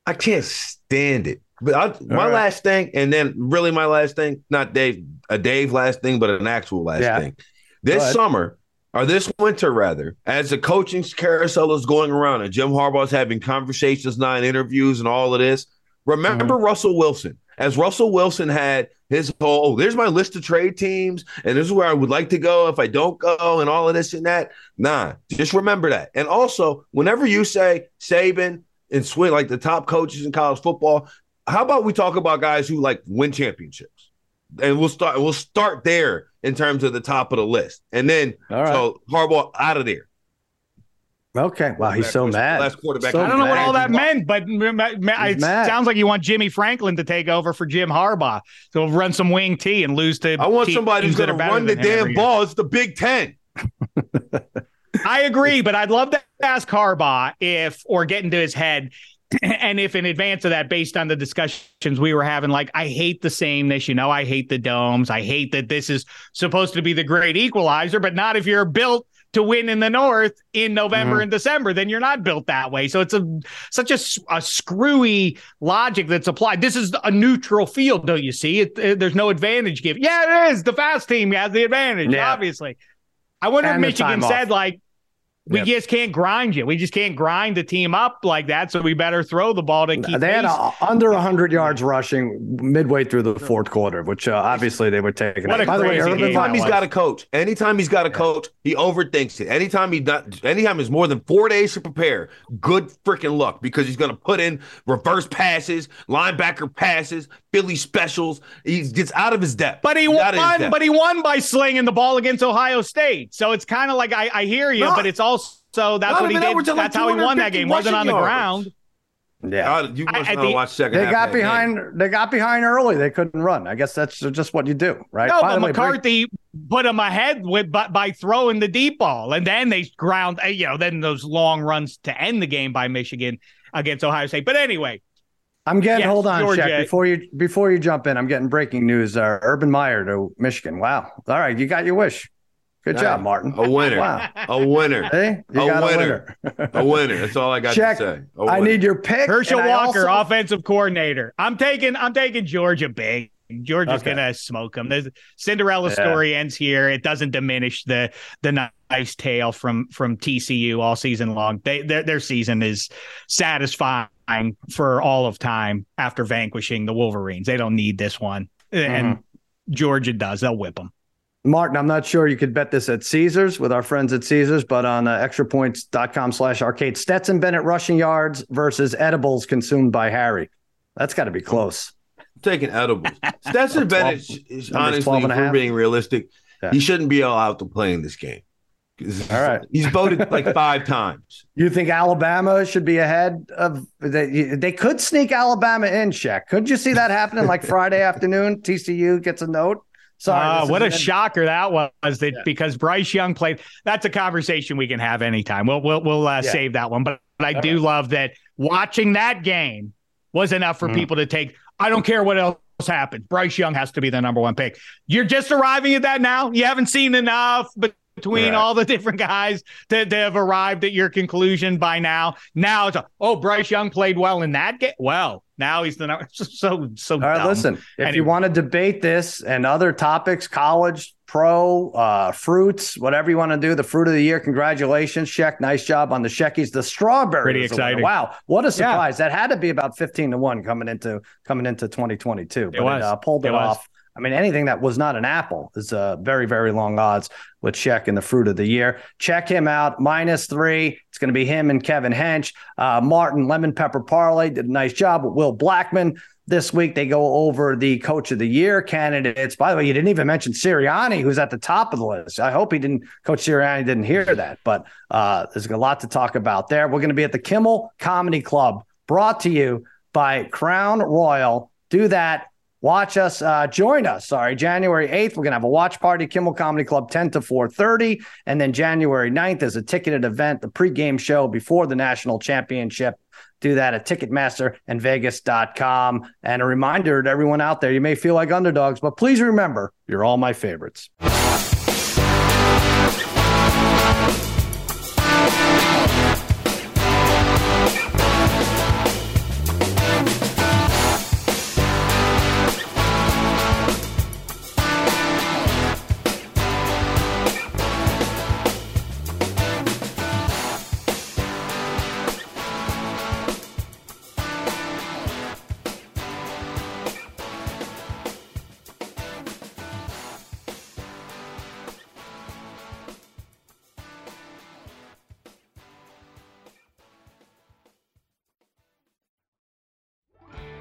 I, can't stand it. But I, my right. last thing, and then really my last thing, not Dave, a Dave last thing, but an actual last yeah. thing. This summer, or this winter rather, as the coaching carousel is going around and Jim Harbaugh's having conversations, nine interviews, and all of this. Remember mm-hmm. Russell Wilson as Russell Wilson had his whole, oh, there's my list of trade teams, and this is where I would like to go if I don't go, and all of this and that. Nah, just remember that. And also, whenever you say Saban and Swin, like the top coaches in college football, how about we talk about guys who like win championships? And we'll start. We'll start there in terms of the top of the list, and then so Harbaugh out of there. Okay. Wow, he's so mad. Last quarterback. So I don't know what all that meant, but it sounds like you want Jimmy Franklin to take over for Jim Harbaugh. So run some wing T and lose to. I want somebody who's going to run the damn ball. It's the Big Ten. *laughs* I agree, but I'd love to ask Harbaugh if, or get into his head, *clears throat* and if in advance of that, based on the discussions we were having, like I hate the sameness, you know, I hate the domes, I hate that this is supposed to be the great equalizer, but not if you're built to win in the North in November mm-hmm. and December, then you're not built that way. So it's a such a, a screwy logic that's applied. This is a neutral field, don't you see? It, it, there's no advantage given. Yeah, it is. The fast team has the advantage, yeah. obviously. I wonder and if Michigan said like, we yep. just can't grind you. We just can't grind the team up like that. So we better throw the ball to keep. They had a, under 100 yards rushing midway through the fourth quarter, which uh, obviously they were taking. What By the way, anytime he's got a coach, anytime he's got a coach, he overthinks it. Anytime he not, anytime it's more than four days to prepare, good freaking luck because he's going to put in reverse passes, linebacker passes, Philly specials. He gets out of his depth. But he won. But he won by slinging the ball against Ohio State. So it's kind of like I, I hear you, no, but it's all also that's what he did. That's like how he won that game. Wasn't on the yards. ground. Yeah, God, you must I- I not think- watch second they half got behind. game. They got behind early. They couldn't run. I guess that's just what you do, right? No, By but the way, McCarthy put him ahead with by, by throwing the deep ball, and then they ground. uh, You know, then those long runs to end the game by Michigan against Ohio State. But anyway, I'm getting. Yes, hold on, Georgia. Shaq. Before you before you jump in, I'm getting breaking news. Uh, Urban Meyer to Michigan. Wow. All right, you got your wish. Good job, Hey, Martin. A winner. Wow. A winner. *laughs* Hey, you A got a winner. winner. A winner. That's all I got Check. to say. I need your pick. Herschel Walker, also- offensive coordinator. I'm taking I'm taking Georgia big. Georgia's Okay. gonna smoke them. The Cinderella Yeah. story ends here. It doesn't diminish the the nice tale from from TCU all season long. They their their season is satisfying for all of time after vanquishing the Wolverines. They don't need this one, and Mm-hmm. Georgia does. They'll whip them. Martin, I'm not sure you could bet this at Caesars with our friends at Caesars, but on uh, extrapoints.com slash arcade, Stetson Bennett rushing yards versus edibles consumed by Harry. That's got to be close. I'm taking edibles. Stetson *laughs* 12 Bennett, is- honestly, 12 if we're being realistic, Yeah. he shouldn't be allowed to play in this game. All right. He's voted *laughs* like five times. You think Alabama should be ahead of they? They could sneak Alabama in. Check. Could you see that happening? Like Friday *laughs* afternoon, TCU gets a note. Sorry, this what a isn't- shocker that was! That because Bryce Young played. That's a conversation we can have anytime. We'll we'll we'll uh, Yeah. save that one. But, but I do love that watching that game was enough for Mhm. people to take. I don't care what else happens. Bryce Young has to be the number one pick. You're just arriving at that now. You haven't seen enough, but. Between Right. all the different guys that, that have arrived at your conclusion by now, now it's a, oh Bryce Young played well in that game. Well, now he's the number *laughs* so so. All right, dumb. listen. If you want to debate this and other topics, college, pro, uh, fruits, whatever you want to do, the fruit of the year. Congratulations, Sheck. Nice job on the Sheckies. The strawberry. Pretty is the winner. exciting. Wow, what a surprise! That had to be about fifteen to one coming into coming into twenty twenty two, but it, was. uh, pulled it, It off. I mean, anything that was not an apple is uh, very, very long odds with Check in the fruit of the year. Check him out, minus three. It's going to be him and Kevin Hench. Uh, Martin Lemon Pepper Parlay did a nice job with Will Blackmon. This week, they go over the coach of the year candidates. By the way, you didn't even mention Sirianni, who's at the top of the list. I hope he didn't, Coach Sirianni didn't hear that, but uh, there's a lot to talk about there. We're going to be at the Kimmel Comedy Club, brought to you by Crown Royal. Do that Watch us, uh, join us. Sorry, January 8th, we're going to have a watch party, Kimmel Comedy Club, 10 to 4.30. And then January 9th is a ticketed event, the pregame show before the national championship. Do that at Ticketmaster and Vegas.com. And a reminder to everyone out there, you may feel like underdogs, but please remember, you're all my favorites.